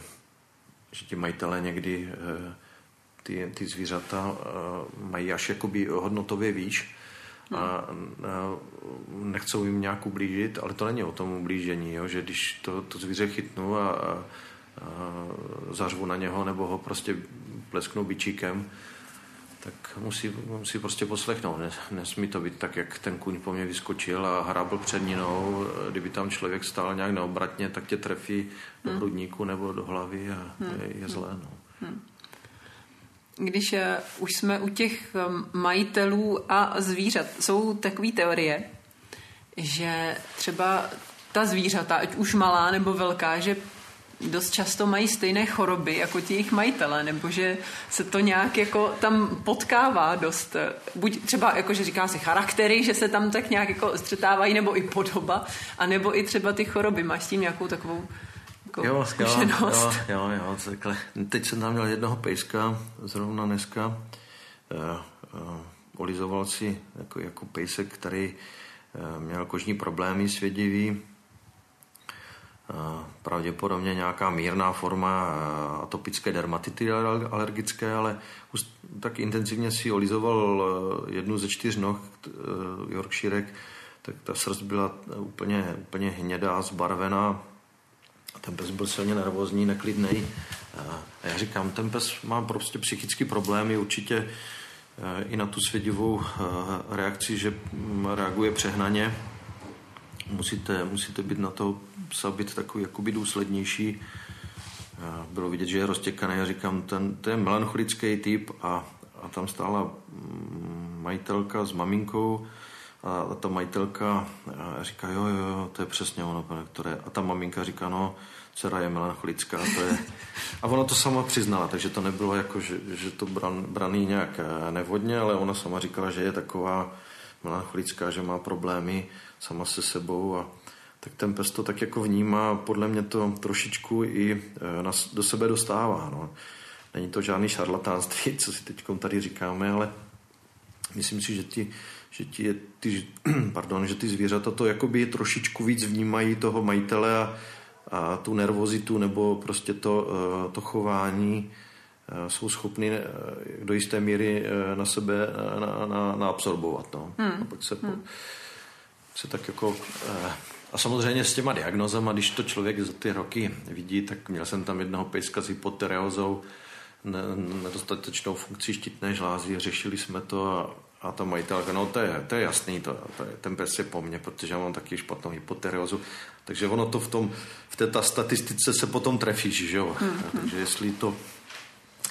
že ti majitelé někdy eh, ty, ty zvířata eh, mají až jakoby hodnotově výš a nechcou jim nějak ublížit, ale to není o tom ublížení, jo? že když to, to zvíře chytnu a, a, a zařvu na něho nebo ho prostě plesknu bičíkem, tak musí, musí prostě poslechnout. Nesmí to být tak, jak ten kůň po mně vyskočil a hrábl před ninou. Kdyby tam člověk stál nějak neobratně, tak tě trefí do hmm. hrudníku nebo do hlavy a hmm. je, je zlé. No. Hmm. Když uh, už jsme u těch um, majitelů a zvířat, jsou takové teorie, že třeba ta zvířata, ať už malá nebo velká, že dost často mají stejné choroby jako ti jejich majitele, nebo že se to nějak jako tam potkává dost, buď třeba jako, že říká si charaktery, že se tam tak nějak jako střetávají, nebo i podoba, a nebo i třeba ty choroby. Máš s tím nějakou takovou jako jo, zkušenost? Jo, jo, jo, takhle. Teď jsem tam měl jednoho pejska, zrovna dneska, uh, uh, olizoval si jako, jako pejsek, který uh, měl kožní problémy svědivý, pravděpodobně nějaká mírná forma atopické dermatity alergické, ale tak intenzivně si olizoval e, jednu ze čtyř noh Yorkshirek, tak ta srst byla úplně, úplně hnědá, zbarvená. ten pes byl silně nervózní, neklidný. A já říkám, ten pes má prostě psychické problémy, určitě eh, i na tu svědivou eh, reakci, že mm, reaguje přehnaně. Musíte, musíte být na to psa být takový jakoby důslednější. Bylo vidět, že je roztěkaný. Já říkám, ten, ten je melancholický typ a, a tam stála mm, majitelka s maminkou a ta majitelka říká, jo, jo, jo, to je přesně ono, pane doktore. A ta maminka říká, no, dcera je melancholická, to je... A ona to sama přiznala, takže to nebylo jako, že, že to bran, braný nějak eh, nevodně, ale ona sama říkala, že je taková melancholická, že má problémy sama se sebou a tak ten pes to tak jako vnímá, podle mě to trošičku i eh, nás do sebe dostává. No. Není to žádný šarlatánství, co si teď tady říkáme, ale myslím si, že ti že, ti, ty, pardon, že ty zvířata to jakoby trošičku víc vnímají toho majitele a, a tu nervozitu nebo prostě to, eh, to chování eh, jsou schopni eh, do jisté míry na sebe na, na, na absorbovat. No. Hmm. A pak se, hmm. se tak jako... A samozřejmě s těma diagnozama, když to člověk za ty roky vidí, tak měl jsem tam jednoho pejska s hypotyreózou, nedostatečnou funkcí štítné žlázy, řešili jsme to a a ta majitelka, no to je, to je jasný, to, to je, ten pes je po mně, protože já mám taky špatnou hypotyreozu. Takže ono to v, tom, v té ta statistice se potom trefíš, že jo. Mm-hmm. Takže jestli to...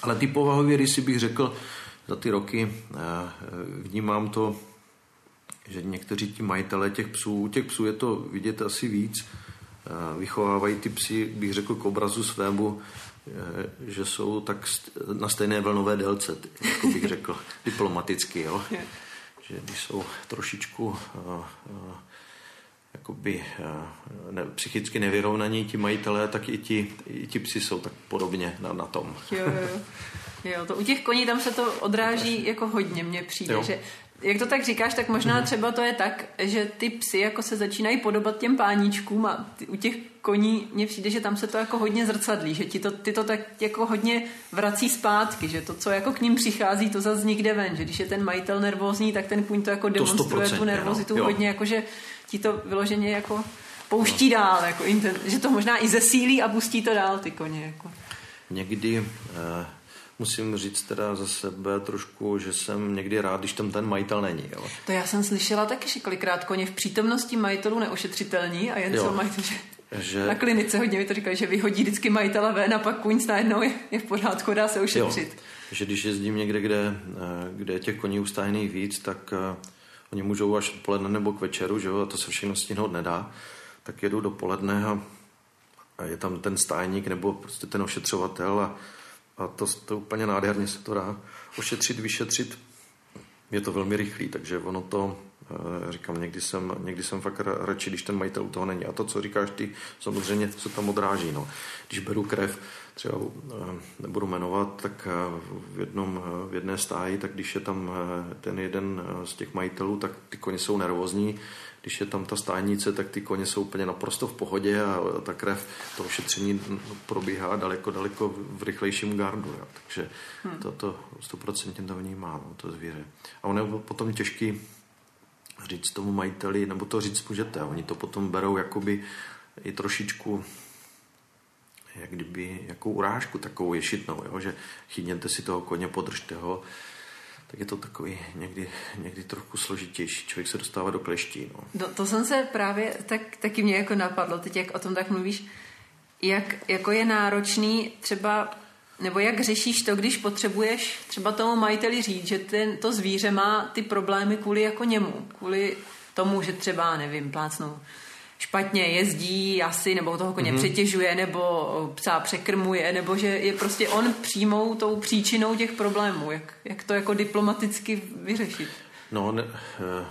Ale ty povahové rysy bych řekl, za ty roky eh, vnímám to, že někteří ti majitelé těch psů, u těch psů je to vidět asi víc, eh, vychovávají ty psy, bych řekl, k obrazu svému, Eh, že jsou tak na stejné vlnové délce, jako bych řekl diplomaticky, jo? že když jsou trošičku uh, jakoby ne, psychicky nevyrovnaní ti majitelé, tak i ti, i ti psi jsou tak podobně na, na tom. Jo, jo. Jo, to u těch koní tam se to odráží jako hodně, mně přijde, jo. že jak to tak říkáš, tak možná mm-hmm. třeba to je tak, že ty psy jako se začínají podobat těm páníčkům a ty, u těch koní mně přijde, že tam se to jako hodně zrcadlí, že ti to, ty to tak jako hodně vrací zpátky, že to, co jako k ním přichází, to zase nikde ven, že když je ten majitel nervózní, tak ten kůň to jako demonstruje tu nervozitu no. hodně, jako že ti to vyloženě jako pouští no. dál, jako inten, že to možná i zesílí a pustí to dál ty koně. Jako. Někdy uh musím říct teda za sebe trošku, že jsem někdy rád, když tam ten majitel není. Jo. To já jsem slyšela taky, že kolikrát koně v přítomnosti majitelů neošetřitelní a jen jsou majitel, že že... Na klinice hodně mi to říkali, že vyhodí vždycky majitele ven a pak kůň najednou je, je v pořádku, dá se ušetřit. Jo. Že když jezdím někde, kde, eh, kde je těch koní ustájených víc, tak uh, oni můžou až odpoledne nebo k večeru, že jo, a to se všechno stihnout nedá, tak jedu dopoledne a, a je tam ten stájník nebo prostě ten ošetřovatel a a to, to úplně nádherně se to dá ošetřit, vyšetřit. Je to velmi rychlý, takže ono to, eh, říkám, někdy jsem, někdy jsem fakt radši, když ten majitel u toho není. A to, co říkáš ty, samozřejmě se tam odráží. No. Když beru krev, třeba eh, nebudu jmenovat, tak eh, v, jednom, v jedné stáji, tak když je tam ten jeden z těch majitelů, tak ty koně jsou nervózní, když je tam ta stánice, tak ty koně jsou úplně naprosto v pohodě a ta krev, to ošetření probíhá daleko, daleko v rychlejším gardu. Jo. Takže hmm. to stoprocentně to vnímá, no, to zvíře. A ono je potom těžký říct tomu majiteli, nebo to říct můžete, oni to potom berou jakoby i trošičku jak kdyby jakou urážku takovou ješitnou, jo? že chytněte si toho koně, podržte ho, tak je to takový někdy, někdy trochu složitější. Člověk se dostává do kleští. No. To, to jsem se právě, tak, taky mě jako napadlo, teď jak o tom tak mluvíš, jak jako je náročný třeba, nebo jak řešíš to, když potřebuješ třeba tomu majiteli říct, že ten, to zvíře má ty problémy kvůli jako němu, kvůli tomu, že třeba, nevím, plácnou špatně jezdí asi, nebo toho koně mm-hmm. přetěžuje, nebo psa překrmuje, nebo že je prostě on přímou tou příčinou těch problémů. Jak, jak to jako diplomaticky vyřešit? No, ne, eh,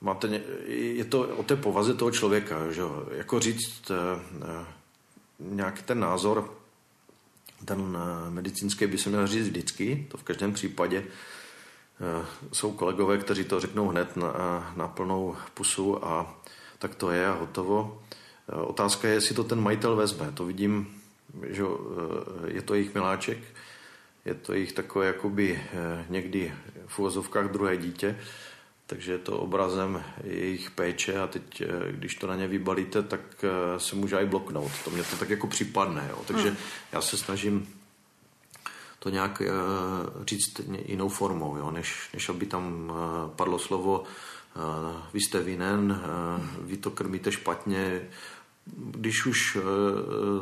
máte, je to o té povaze toho člověka, že jako říct eh, eh, nějaký ten názor, ten medicínský by se měl říct vždycky, to v každém případě. Jsou kolegové, kteří to řeknou hned na, na plnou pusu a tak to je a hotovo. Eh, otázka je, jestli to ten majitel vezme. To vidím, že eh, je to jejich miláček, je to jejich takové jakoby eh, někdy v uvozovkách druhé dítě takže je to obrazem jejich péče a teď, když to na ně vybalíte, tak se může i bloknout. To mě to tak jako připadne, jo. takže hmm. já se snažím to nějak říct jinou formou, jo, než, než aby tam padlo slovo vy jste vinen, vy to krmíte špatně, když už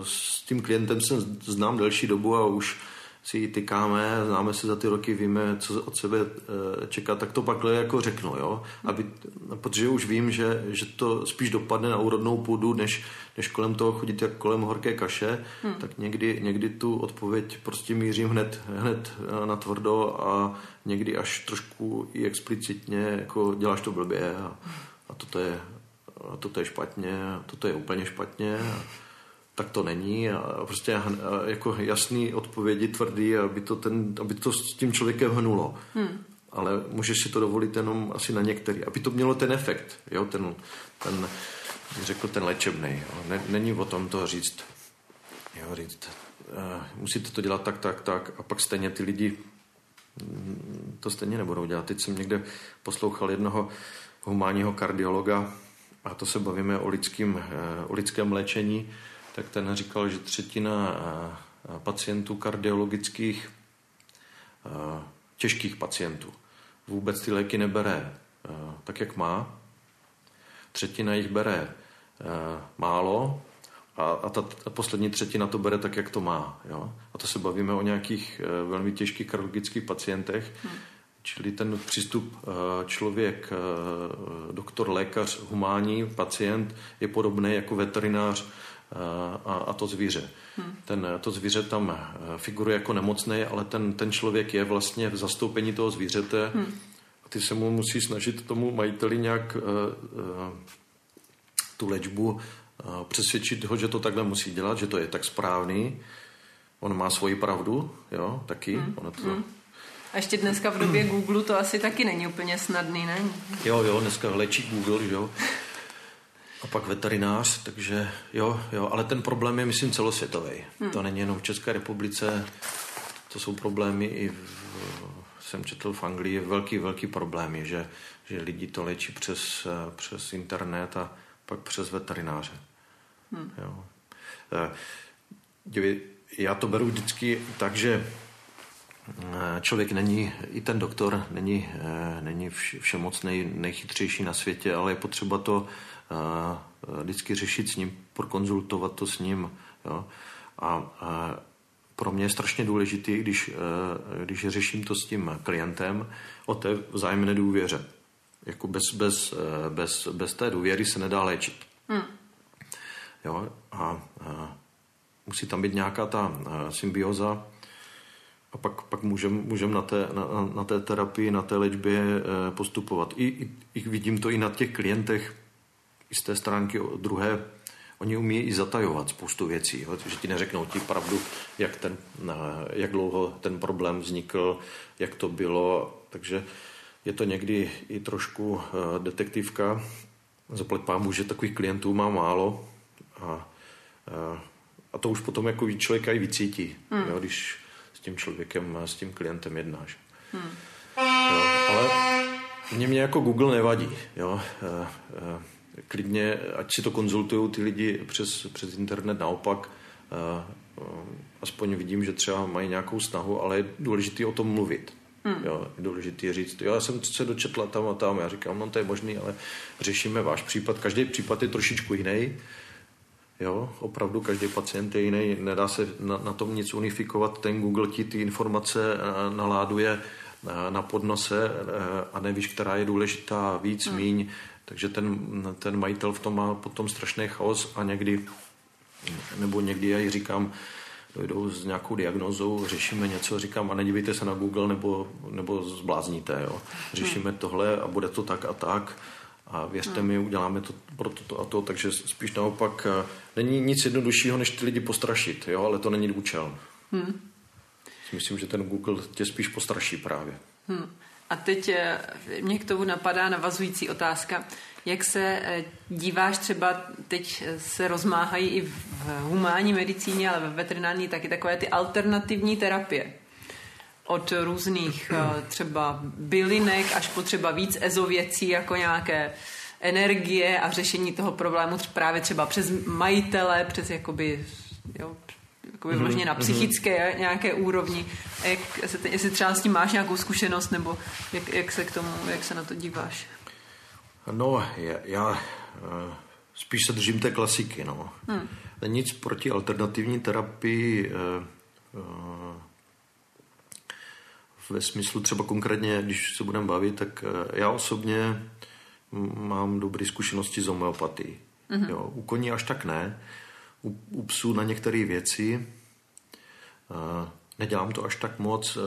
s tím klientem se znám delší dobu a už si ji tykáme, známe se za ty roky, víme, co od sebe eh, čekat, tak to pak jako řeknu, jo? Aby, protože už vím, že, že to spíš dopadne na úrodnou půdu, než, než kolem toho chodit jak kolem horké kaše, hmm. tak někdy, někdy tu odpověď prostě mířím hned, hned eh, na tvrdo a někdy až trošku i explicitně, jako děláš to blbě a, a toto je a toto je špatně, a toto je úplně špatně. A, tak to není a prostě jako jasný odpovědi tvrdý, aby to, ten, aby to s tím člověkem hnulo. Hmm. Ale můžeš si to dovolit jenom asi na některý, aby to mělo ten efekt, jo, ten, ten řekl ten léčebný. Ne, není o tom to říct, jo, říct, uh, musíte to dělat tak, tak, tak a pak stejně ty lidi mm, to stejně nebudou dělat. Teď jsem někde poslouchal jednoho humánního kardiologa a to se bavíme o, lidským, uh, o lidském léčení, tak ten říkal, že třetina eh, pacientů kardiologických, eh, těžkých pacientů, vůbec ty léky nebere eh, tak, jak má. Třetina jich bere málo a, a ta, ta poslední třetina to bere tak, jak to má. Jo? A to se bavíme o nějakých velmi těžkých kardiologických pacientech, hmm. Čili ten přístup člověk, doktor, lékař, humánní, pacient je podobný jako veterinář, a, a to zvíře. Hmm. Ten, to zvíře tam eh, figuruje jako nemocný, ale ten, ten člověk je vlastně v zastoupení toho zvířete hmm. a ty se mu musí snažit tomu majiteli nějak uh, uh, tu léčbu uh, přesvědčit ho, že to takhle musí dělat, že to je tak správný. On má svoji pravdu, jo, taky. Hmm. Ono to, hmm. A ještě dneska v době Google to asi taky není úplně snadný, ne? Jo, jo, dneska léčí Google, jo a pak veterinář, takže jo, jo, ale ten problém je, myslím, celosvětový. Hmm. To není jenom v České republice, to jsou problémy i v, jsem četl v Anglii, velký, velký problém je, že, že lidi to léčí přes, přes internet a pak přes veterináře. Hmm. Jo. Eh, já to beru vždycky tak, že eh, člověk není, i ten doktor není, eh, není všemocný, nejchytřejší na světě, ale je potřeba to vždycky řešit s ním, prokonzultovat to s ním. Jo. A, a pro mě je strašně důležitý, když, když řeším to s tím klientem, o té vzájemné důvěře. Jako bez, bez, bez, bez té důvěry se nedá léčit. Hmm. Jo, a, a musí tam být nějaká ta symbioza a pak, pak můžeme můžem na, té, na, na té terapii, na té léčbě e, postupovat. I, i, I vidím to i na těch klientech, i z té stránky druhé, oni umí i zatajovat spoustu věcí, jo? že ti neřeknou ti pravdu, jak, ten, jak dlouho ten problém vznikl, jak to bylo, takže je to někdy i trošku eh, detektivka. Zaplať pámu, že takových klientů má málo a, eh, a to už potom jako člověka i vycítí, hmm. jo, když s tím člověkem, s tím klientem jednáš. Hmm. Jo, ale mě, mě jako Google nevadí. Jo. Eh, klidně, ať si to konzultují ty lidi přes, přes internet naopak, eh, eh, aspoň vidím, že třeba mají nějakou snahu, ale je důležité o tom mluvit. Hmm. Jo, je důležité říct, jo, já jsem se dočetla tam a tam, já říkám, no to je možný, ale řešíme váš případ. Každý případ je trošičku jiný. Jo, opravdu každý pacient je jiný, nedá se na, na tom nic unifikovat. Ten Google ti ty informace eh, naláduje na podnose a nevíš, která je důležitá víc, hmm. míň. Takže ten, ten majitel v tom má potom strašný chaos a někdy, nebo někdy já ji říkám, dojdou s nějakou diagnozou, řešíme něco, říkám a nedívejte se na Google nebo, nebo zblázníte, jo. Řešíme hmm. tohle a bude to tak a tak a věřte hmm. mi, uděláme to pro to a to, takže spíš naopak eh, není nic jednoduššího, než ty lidi postrašit, jo, ale to není účel. Hmm. Myslím, že ten Google tě spíš postraší právě. Hmm. A teď eh, mě k tomu napadá navazující otázka. Jak se eh, díváš třeba, teď eh, se rozmáhají i v humánní medicíně, ale ve veterinární taky takové ty alternativní terapie. od různých třeba bylinek až po třeba víc ezověcí jako nějaké energie a řešení toho problému právě třeba přes majitele, přes jakoby, jo, jakoby mm-hmm. na mhm. psychické nějaké úrovni. A jak, jestli třeba s tím máš nějakou zkušenost, nebo jak, jak se k tomu, jak se na to díváš? No, já, já eh, spíš se držím té klasiky, no. Hmm. Nic proti alternativní terapii eh, eh, ve smyslu třeba konkrétně, když se budeme bavit, tak já osobně mám dobré zkušenosti s homeopatií. Mm-hmm. Jo, u koní až tak ne. U, u psů na některé věci uh, nedělám to až tak moc. Uh,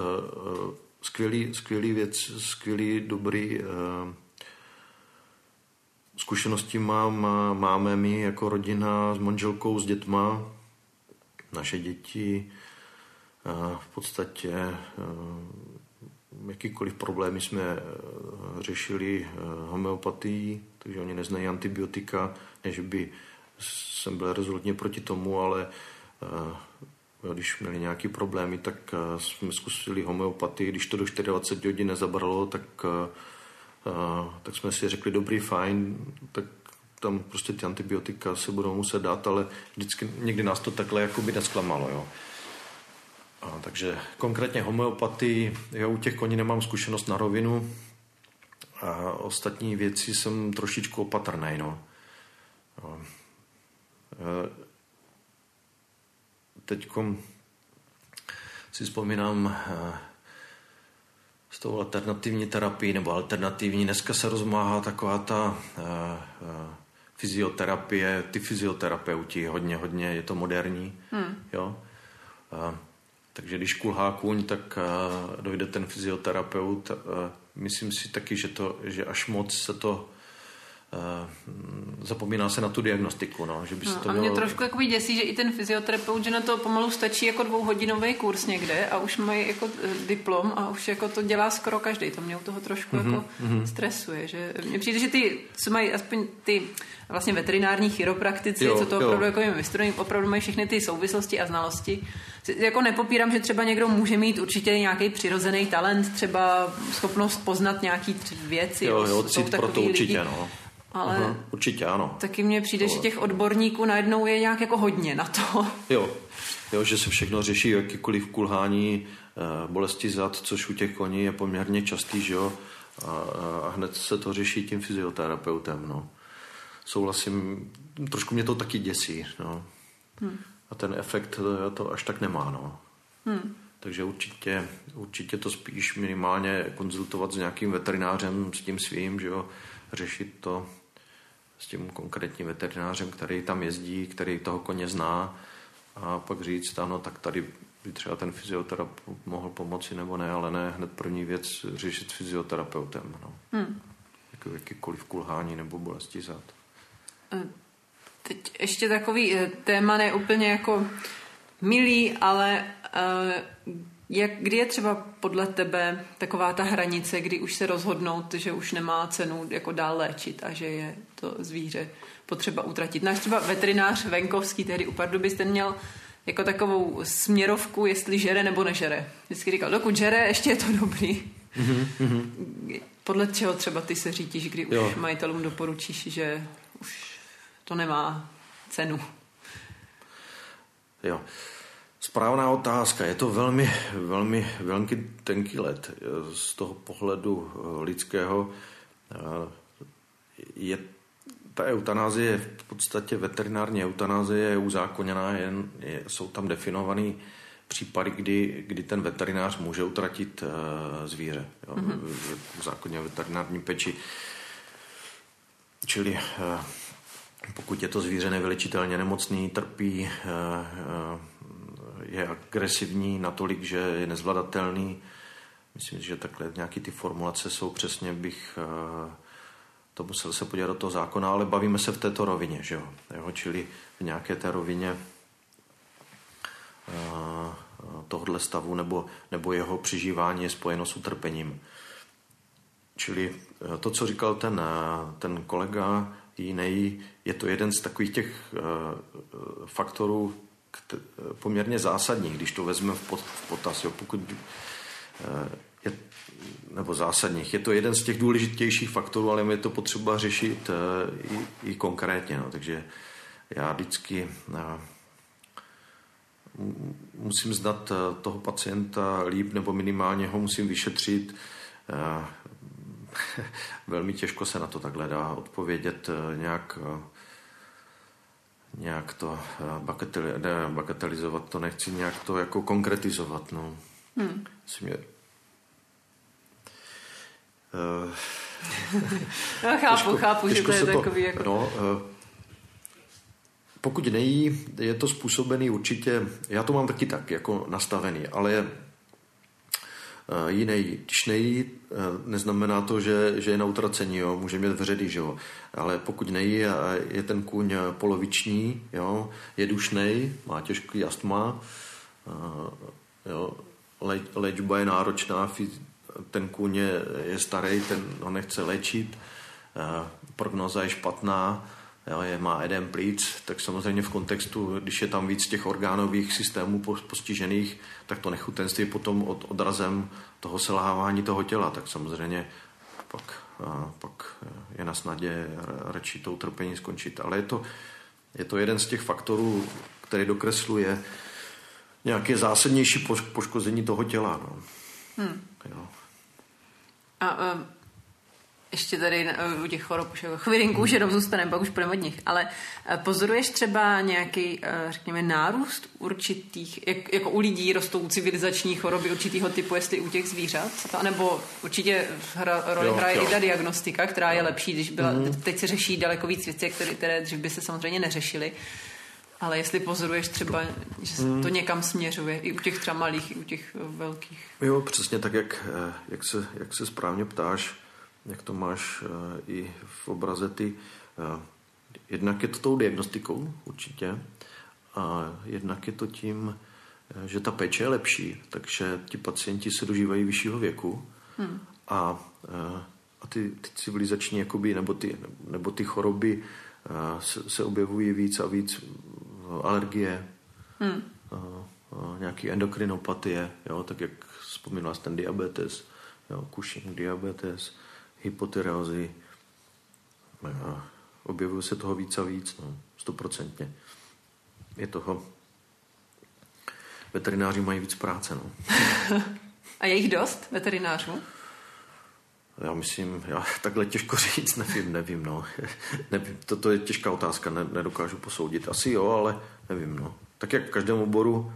skvělý, skvělý věc, skvělý, dobrý zkušenosti mám, máme my jako rodina s manželkou, s dětma. Naše děti v podstatě jakýkoliv problémy jsme eh, řešili eh, homeopatií, takže oni neznají antibiotika, než by jsem byl rezolutně proti tomu, ale eh, když měli nějaké problémy, tak jsme zkusili homeopatii. Když to do 24 hodin nezabralo, tak, tak jsme si řekli, dobrý, fajn, tak tam prostě ty antibiotika se budou muset dát, ale vždycky někdy nás to takhle jako by nesklamalo. Jo. A, takže konkrétně homeopatii, já u těch koní nemám zkušenost na rovinu a ostatní věci jsem trošičku opatrný. No. E, Teď si vzpomínám e, s tou alternativní terapií nebo alternativní. Dneska se rozmáhá taková ta e, fyzioterapie, ty fyzioterapeuti, hodně, hodně, je to moderní. Hmm. Jo? Takže když kulhá kůň, tak dojde ten fyzioterapeut. Myslím si taky, že, to, že až moc se to zapomíná se na tu diagnostiku. No, že by no, se to a mě bylo... trošku jako děsí, že i ten fyzioterapeut, že na to pomalu stačí jako dvouhodinový kurz někde a už mají jako diplom a už jako to dělá skoro každý. To mě u toho trošku mm-hmm, jako mm-hmm. stresuje. Že mně přijde, že ty, co mají aspoň ty vlastně veterinární chiropraktici, jo, co to opravdu jako vystudovaní, opravdu mají všechny ty souvislosti a znalosti. Jako nepopírám, že třeba někdo může mít určitě nějaký přirozený talent, třeba schopnost poznat nějaký věci. Jo, jo, pro to určitě, lidi. no. Ale uh-huh, určitě ano. Taky mně přijde, to... že těch odborníků najednou je nějak jako hodně na to. Jo, jo že se všechno řeší, jakýkoliv kulhání, eh, bolesti zad, což u těch koní je poměrně častý, že jo, a, a hned se to řeší tím fyzioterapeutem, no souhlasím, trošku mě to taky děsí. No. Hmm. A ten efekt eh, to až tak nemá. No. Hmm. Takže určitě, určitě to spíš minimálně konzultovat s nějakým veterinářem, s tím svým, že jo, řešit to s tím konkrétním veterinářem, který tam jezdí, který toho koně zná a pak říct, ano, tak tady by třeba ten fyzioterapeut mohl pomoci nebo ne, ale ne hned první věc řešit s fyzioterapeutem. No. Hmm. Jako jakýkoliv kulhání nebo bolesti zad. Teď ještě takový eh, téma ne úplně jako milý, ale eh, jak, kdy je třeba podle tebe taková ta hranice, kdy už se rozhodnout, že už nemá cenu jako dál léčit a že je to zvíře potřeba utratit. Náš třeba veterinář venkovský, tehdy u Pardubis, ten měl jako takovou směrovku, jestli žere nebo nežere. Vždycky říkal, dokud žere, ještě je to dobrý. Mm-hmm. Podle čeho třeba ty se řídíš, kdy už jo. majitelům doporučíš, že už to nemá cenu. Jo. Správná otázka. Je to velmi, velmi, velmi tenký let. Z toho pohledu eh, lidského eh, je ta eutanázie v podstatě veterinární eutanázie je uzákoněná, jen je, jsou tam definované případy, kdy, kdy ten veterinář může utratit uh, zvíře. Jo, mm-hmm. v, v zákoně veterinární peči. Čili uh, pokud je to zvíře nevylečitelně nemocný, trpí, eh, eh, je agresivní natolik, že je nezvladatelný. Myslím, že takhle nějaký ty formulace jsou přesně, bych eh, to musel se podívat do toho zákona, ale bavíme se v této rovině, že jo? jo? Čili v nějaké té rovině tohohle stavu nebo, nebo jeho přežívání je spojeno s utrpením. Čili to, co říkal ten, ten kolega, jiný. Je to jeden z takových těch faktorů poměrně zásadních, když to vezmeme v, pot, v potaz. Jo. Pokud je, nebo zásadních. Je to jeden z těch důležitějších faktorů, ale je to potřeba řešit i, i konkrétně. No. Takže já vždycky musím znat toho pacienta líp, nebo minimálně ho musím vyšetřit. Velmi těžko se na to takhle dá odpovědět nějak nějak to ne, bagatelizovat, to nechci nějak to jako konkretizovat. No. Hmm. Uh, no, chápu, těžko, chápu, těžko že to je to, takový jako... No, uh, pokud nejí, je to způsobený určitě, já to mám taky tak jako nastavený, ale Eh, jiný. Když nejí, eh, neznamená to, že, že je na utracení, jo? může mít vředy, že jo? ale pokud nejí a je ten kůň poloviční, jo? je dušnej, má těžký astma, eh, jo? Léčba je náročná, ten kůň je, je starý, ten ho nechce léčit, prognoza je špatná, je, má edem plíc, tak samozřejmě v kontextu, když je tam víc těch orgánových systémů postižených, tak to nechutenství potom od, odrazem toho selhávání toho těla, tak samozřejmě pak, a, pak je na snadě radši to utrpení skončit. Ale je to, je to jeden z těch faktorů, který dokresluje nějaké zásadnější poškození toho těla. No. Hmm. Jo. A um ještě tady u těch chorob už jako chvilinku už jenom zůstaneme, pak už půjdeme od nich. Ale eh, pozoruješ třeba nějaký, eh, řekněme, nárůst určitých, jak, jako u lidí rostou civilizační choroby určitého typu, jestli u těch zvířat? Nebo určitě hra, roli jo, hraje jo. i ta diagnostika, která je lepší, když byla, mm. teď se řeší daleko víc věcí, které, které dřív by se samozřejmě neřešily. Ale jestli pozoruješ třeba, že se to hmm. někam směřuje, i u těch třeba malých, i u těch velkých. Jo, přesně tak, jak, eh, jak, se, jak se správně ptáš jak to máš eh, i v obraze ty. Eh, jednak je to tou diagnostikou určitě a jednak je to tím, eh, že ta péče je lepší, takže ti pacienti se dožívají vyššího věku hmm. a, a ty, ty civilizační jakoby, nebo, ty, nebo ty choroby se, se objevují víc a víc alergie, hmm. a, a nějaký endokrinopatie, jo, tak jak vzpomínala ten diabetes, jo, Cushing diabetes, hypotyreozy. A objevuje se toho víc a víc, no, stoprocentně. Je toho... Veterináři mají víc práce, no. a je jich dost, veterinářů? Já myslím, já takhle těžko říct, nevím, nevím, no. nevím, toto je těžká otázka, ne, nedokážu posoudit. Asi jo, ale nevím, no. Tak jak v každém oboru,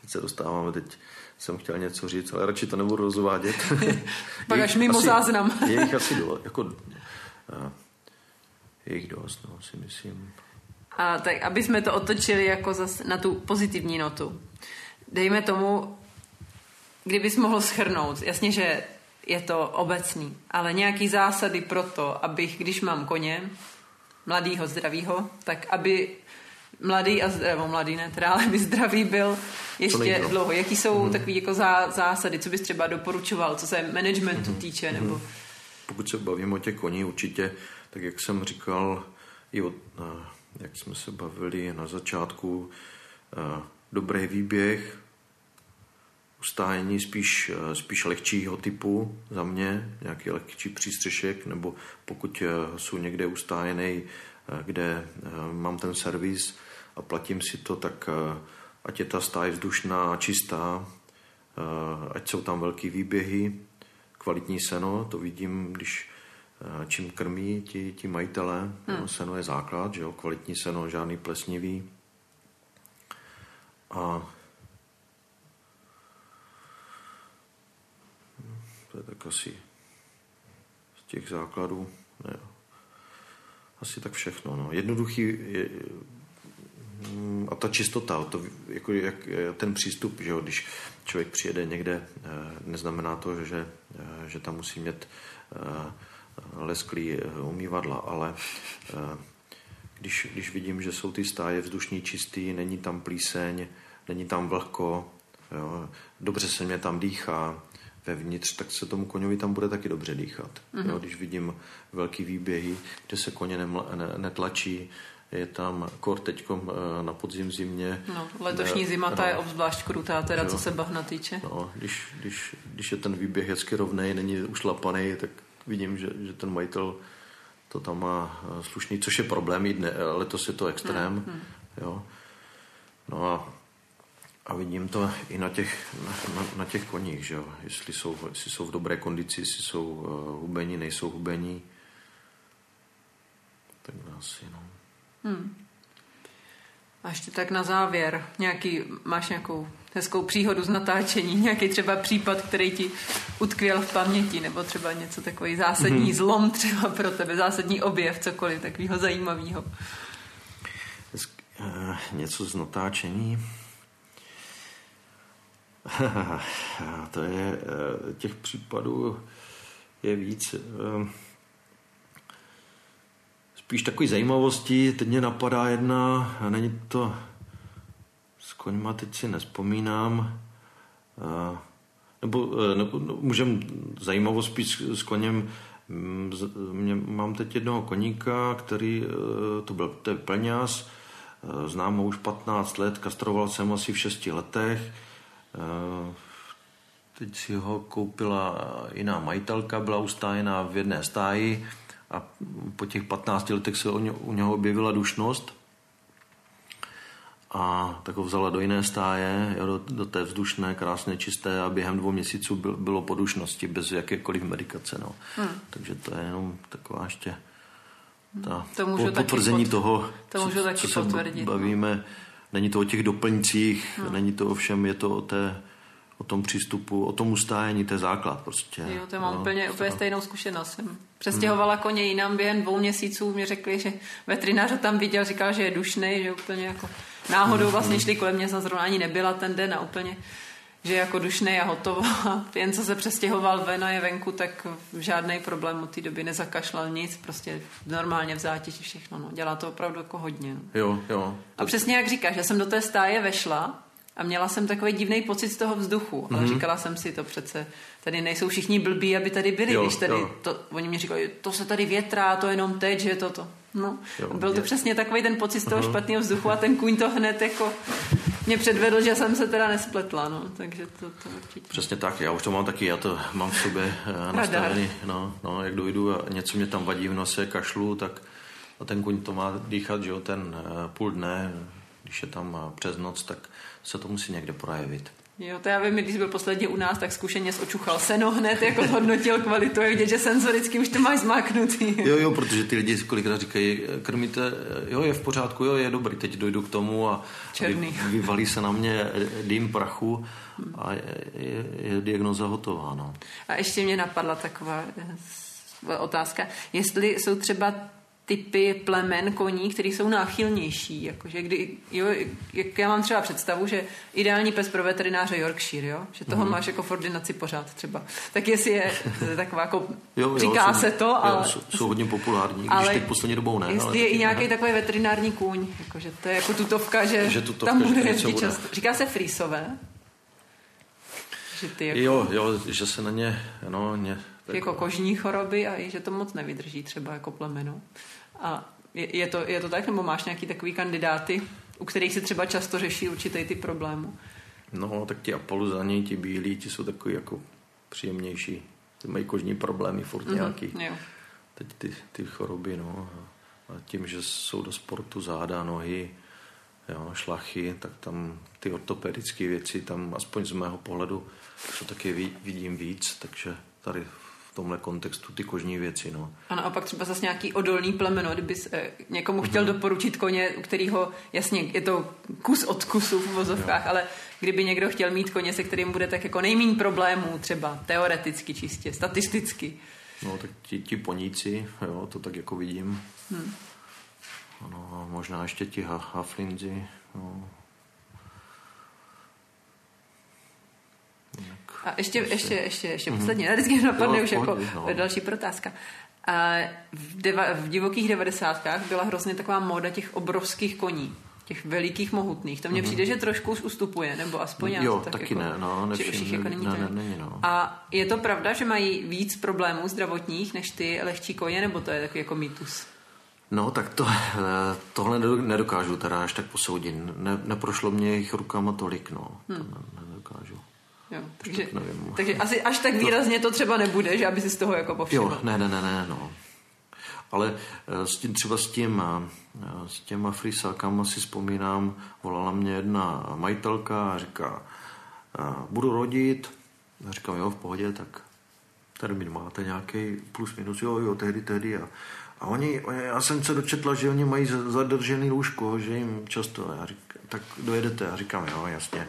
teď se dostáváme teď jsem chtěl něco říct, ale radši to nebudu rozvádět. Pak až mimo asi, záznam. je jich asi do, jako, uh, je jich dost, no, si myslím. A tak, aby jsme to otočili jako zase na tu pozitivní notu. Dejme tomu, kdybys mohl schrnout, jasně, že je to obecný, ale nějaký zásady pro to, abych, když mám koně, mladýho, zdravýho, tak aby mladý a zdravý, mladý ne, teda, ale by zdravý byl ještě dlouho. Jaký jsou hmm. takové jako zá, zásady, co bys třeba doporučoval, co se managementu hmm. týče? Nebo... Hmm. Pokud se bavím o těch koní, určitě, tak jak jsem říkal, i o, jak jsme se bavili na začátku, dobrý výběh, ustájení spíš, spíš lehčího typu za mě, nějaký lehčí přístřešek, nebo pokud jsou někde ustájený, kde mám ten servis a platím si to, tak ať je ta stáj vzdušná a čistá, eh, ať jsou tam velký výběhy, kvalitní seno, to vidím, když eh, čím krmí ti, ti majitele. Hmm. No, seno je základ, že jo? kvalitní seno, žádný plesnivý. A to je tak asi z těch základů. Ne, asi tak všechno. No. Jednoduchý, je, a ta čistota, to, jako, jak, ten přístup, že jo, když člověk přijede někde, eh, neznamená to, že, eh, že tam musí mít eh, lesklý umývadla, ale když, když vidím, že jsou ty stáje vzdušní čistý, není tam plíseň, není tam vlhko, jo, dobře se mě tam dýchá vevnitř, tak se tomu koňovi tam bude taky dobře dýchat. Mm-hmm. Jo, když vidím velký výběhy, kde se koně neml, ne, netlačí, je tam kor teď eh, na podzim zimě. No, letošní zima ta no, je obzvlášť krutá, teda jo, co se bahna týče. No, když, když, když je ten výběh hezky rovný, není ušlapaný, tak vidím, že, že ten majitel to tam má eh, slušný, což je problém, jít ne, letos je to extrém. Hmm, hmm. Jo. No a, a vidím to i na těch, na, na, na těch koních, že jo? Jestli, jsou, jestli jsou v dobré kondici, jestli jsou uh, hubení, nejsou hubení. Tak asi, no. Hmm. A ještě tak na závěr, nějaký, máš nějakou hezkou příhodu z natáčení, nějaký třeba případ, který ti utkvěl v paměti, nebo třeba něco takový zásadní hmm. zlom třeba pro tebe, zásadní objev, cokoliv takového zajímavého. Uh, něco z natáčení. to je, uh, těch případů je víc. Spíš takový zajímavosti. Teď mě napadá jedna, není to s koňma, teď si nespomínám. Nebo, e, nebo no, můžem zajímavost spíš s koněm. Mě, mám teď jednoho koníka, který, e, to byl to je plňas, e, znám ho už 15 let, kastroval jsem asi v 6 letech. Teď si ho koupila jiná majitelka, byla ustájená v jedné stáji a po těch 15 letech se u něho objevila dušnost a tak ho vzala do jiné stáje, jo, do, do té vzdušné, krásné, čisté a během dvou měsíců byl, bylo po dušnosti bez jakékoliv medikace. No. Hmm. Takže to je jenom taková ještě ta to můžu potvrzení pod, toho, to můžu co, taky co se no. bavíme. Není to o těch doplňcích, hmm. není to ovšem, je to o té o tom přístupu, o tom ustájení, to je základ prostě. Jo, to mám no, úplně, úplně stejnou zkušenost. Jsem přestěhovala hmm. koně jinam během dvou měsíců, mě řekli, že veterinář ho tam viděl, říkal, že je dušný, že úplně jako náhodou hmm. vlastně šli kolem mě, jsem zrovna ani nebyla ten den a úplně že jako dušný a hotovo. A jen co se přestěhoval ven a je venku, tak žádný problém od té doby nezakašlal nic, prostě normálně v zátěži všechno. No. Dělá to opravdu jako hodně. No. Jo, jo. A přesně jak říkáš, já jsem do té stáje vešla a měla jsem takový divný pocit z toho vzduchu. Mm-hmm. A mhm. říkala jsem si to přece, tady nejsou všichni blbí, aby tady byli, jo, když tady, to, oni mi říkají, to se tady větrá, to jenom teď, že to to. No, jo, byl to je. přesně takový ten pocit z toho uh-huh. špatného vzduchu a ten kůň to hned jako mě předvedl, že jsem se teda nespletla, no, takže to, to určitě. Přesně tak, já už to mám taky, já to mám v sobě uh, nastavený, no, no, jak dojdu a něco mě tam vadí v nose, kašlu, tak a ten kůň to má dýchat, že jo, ten uh, půl dne, když je tam uh, přes noc, tak se to musí někde projevit. Jo, to já vím, když byl posledně u nás, tak zkušeně očuchal seno hned, jako zhodnotil kvalitu, je vidět, že senzoricky už to máš zmáknutý. Jo, jo, protože ty lidi kolikrát říkají, krmíte, jo, je v pořádku, jo, je dobrý, teď dojdu k tomu a Černý. Vy, vyvalí se na mě dým prachu a je, je, je diagnoza hotová. No. A ještě mě napadla taková otázka, jestli jsou třeba typy plemen koní, které jsou náchylnější. Jakože kdy, jo, jak já mám třeba představu, že ideální pes pro veterináře Yorkshire, jo? že toho mm-hmm. máš jako v ordinaci pořád třeba. Tak jestli je taková jako, jo, jo, říká jsou, se to, ale... Jsou, jsou hodně populární, ale když teď poslední dobou ne. Jestli ale je i nějaký ne. takový veterinární kůň, jakože to je jako tutovka, že, že tutovka, tam bude jezdit často. Říká se frýsové? Že ty jako... Jo, jo, že se na ně, no, ně, tak... Jako kožní choroby a i že to moc nevydrží třeba jako plemeno. A je, je, to, je to tak, nebo máš nějaký takový kandidáty, u kterých se třeba často řeší určitý ty problémů? No, tak ti apoluzani, ti bílí, ti jsou takový jako příjemnější. Ty mají kožní problémy furt mm-hmm, nějaký. Jo. Teď ty, ty choroby, no. A tím, že jsou do sportu záda, nohy, jo, šlachy, tak tam ty ortopedické věci, tam aspoň z mého pohledu, to taky vidím víc, takže tady v tomhle kontextu ty kožní věci. No. A naopak třeba zase nějaký odolný plemeno, kdyby eh, někomu chtěl mm-hmm. doporučit koně, u kterého, jasně, je to kus od kusu v vozovkách, jo. ale kdyby někdo chtěl mít koně, se kterým bude tak jako nejméně problémů, třeba teoreticky čistě, statisticky. No tak ti, ti poníci, jo, to tak jako vidím. Hmm. Ano, a možná ještě ti haflinzi, no, A ještě, ještě, ještě, ještě mm-hmm. poslední, vždycky napadne jo, už jako no. další protázka. A v, deva, v divokých devadesátkách byla hrozně taková móda těch obrovských koní těch velikých mohutných. To mně mm-hmm. přijde, že trošku už ustupuje, nebo aspoň já jo, tak taky jako, ne, no, nevšim, už jako není ne, ne, ne, no. A je to pravda, že mají víc problémů zdravotních než ty lehčí koně, nebo to je takový jako mýtus? No, tak to, eh, tohle nedokážu teda až tak posoudit. Ne, neprošlo mě jejich rukama tolik, no. Hmm. To nedokážu. Jo, takže, takže asi až tak výrazně to třeba nebude, že aby si z toho jako povšiml. Jo, ne, ne, ne, ne, no. Ale eh, s tím, třeba s tím, eh, s těma frisákama si vzpomínám, volala mě jedna majitelka a říká, budu rodit. Já říkám, jo, v pohodě, tak termín máte nějaký plus minus, jo, jo, tehdy, tehdy. A, a oni, já jsem se dočetla, že oni mají zadržený lůžko, že jim často, já řík, tak dojedete, já říkám, jo, jasně.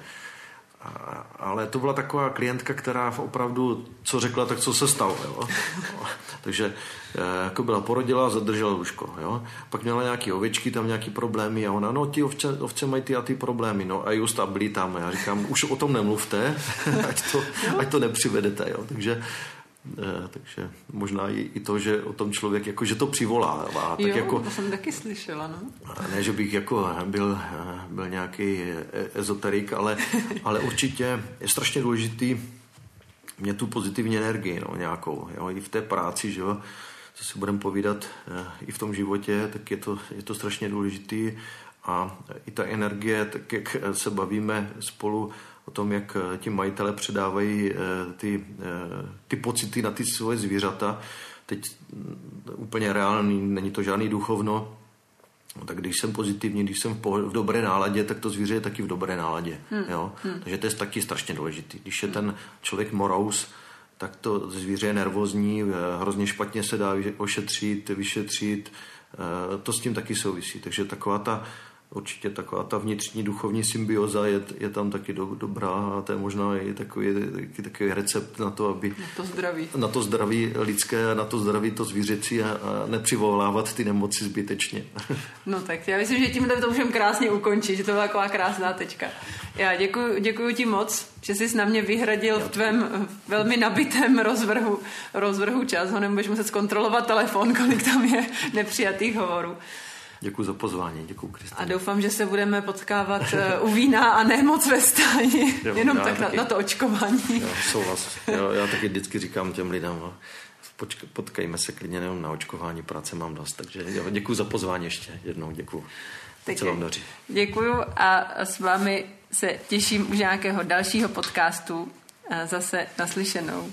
A, ale to byla taková klientka, která opravdu, co řekla, tak co se stalo. Jo? Takže eh, jako byla porodila, zadržela lůžko. Jo? Pak měla nějaké ovečky, tam nějaké problémy a ona, no ti ovce, ovce mají ty a ty problémy. No a just a byli tam. Já říkám, už o tom nemluvte, ať to, ať to nepřivedete. Jo? Takže takže možná i, to, že o tom člověk, jako, že to přivolává. Jo, tak jako, to jsem taky slyšela, no. Ne, že bych jako byl, byl nějaký ezoterik, ale, ale určitě je strašně důležitý mě tu pozitivní energii no, nějakou, jo, i v té práci, že jo, co si budeme povídat, eh, i v tom životě, tak je to, je to strašně důležitý a i ta energie, tak jak se bavíme spolu, tom, jak eh, ti majitele předávají eh, ty, eh, ty pocity na ty svoje zvířata. Teď mm, úplně reálný, není to žádný duchovno, No, tak když jsem pozitivní, když jsem v, pohod, v dobré náladě, tak to zvíře je taky v dobré náladě. Hmm. Jo? Hmm. Takže to je taky strašně důležité. Když je ten člověk morous, tak to zvíře je nervózní, hrozně špatně se dá ošetřit, vyšetřit. To s tím taky souvisí. Takže taková ta určitě taková ta vnitřní duchovní symbioza je, je tam taky do, dobrá a to je možná i takový, taky, takový recept na to, aby... Na to zdraví. Na to zdraví lidské a na to zdraví to zvířecí a, a nepřivolávat ty nemoci zbytečně. No tak já myslím, že tím to můžeme krásně ukončit, že to byla taková krásná tečka. Já děkuji, děkuji ti moc, že jsi na mě vyhradil v tvém velmi nabitém rozvrhu, rozvrhu čas. Ho nebudeš muset zkontrolovat telefon, kolik tam je nepřijatých hovorů. Děkuji za pozvání, děkuji Kristýně. A doufám, že se budeme potkávat eh, u vína a ne moc ve stáni, jo, jenom tak taky, na, na to očkování. Jo, souhlas. Jo, já taky vždycky říkám těm lidem, no, počka, potkejme se klidně jenom na očkování, práce mám dost. Takže jo, děkuji za pozvání ještě jednou, děkuji. Tak se vám daří. Děkuji a s vámi se těším už nějakého dalšího podcastu. Zase naslyšenou.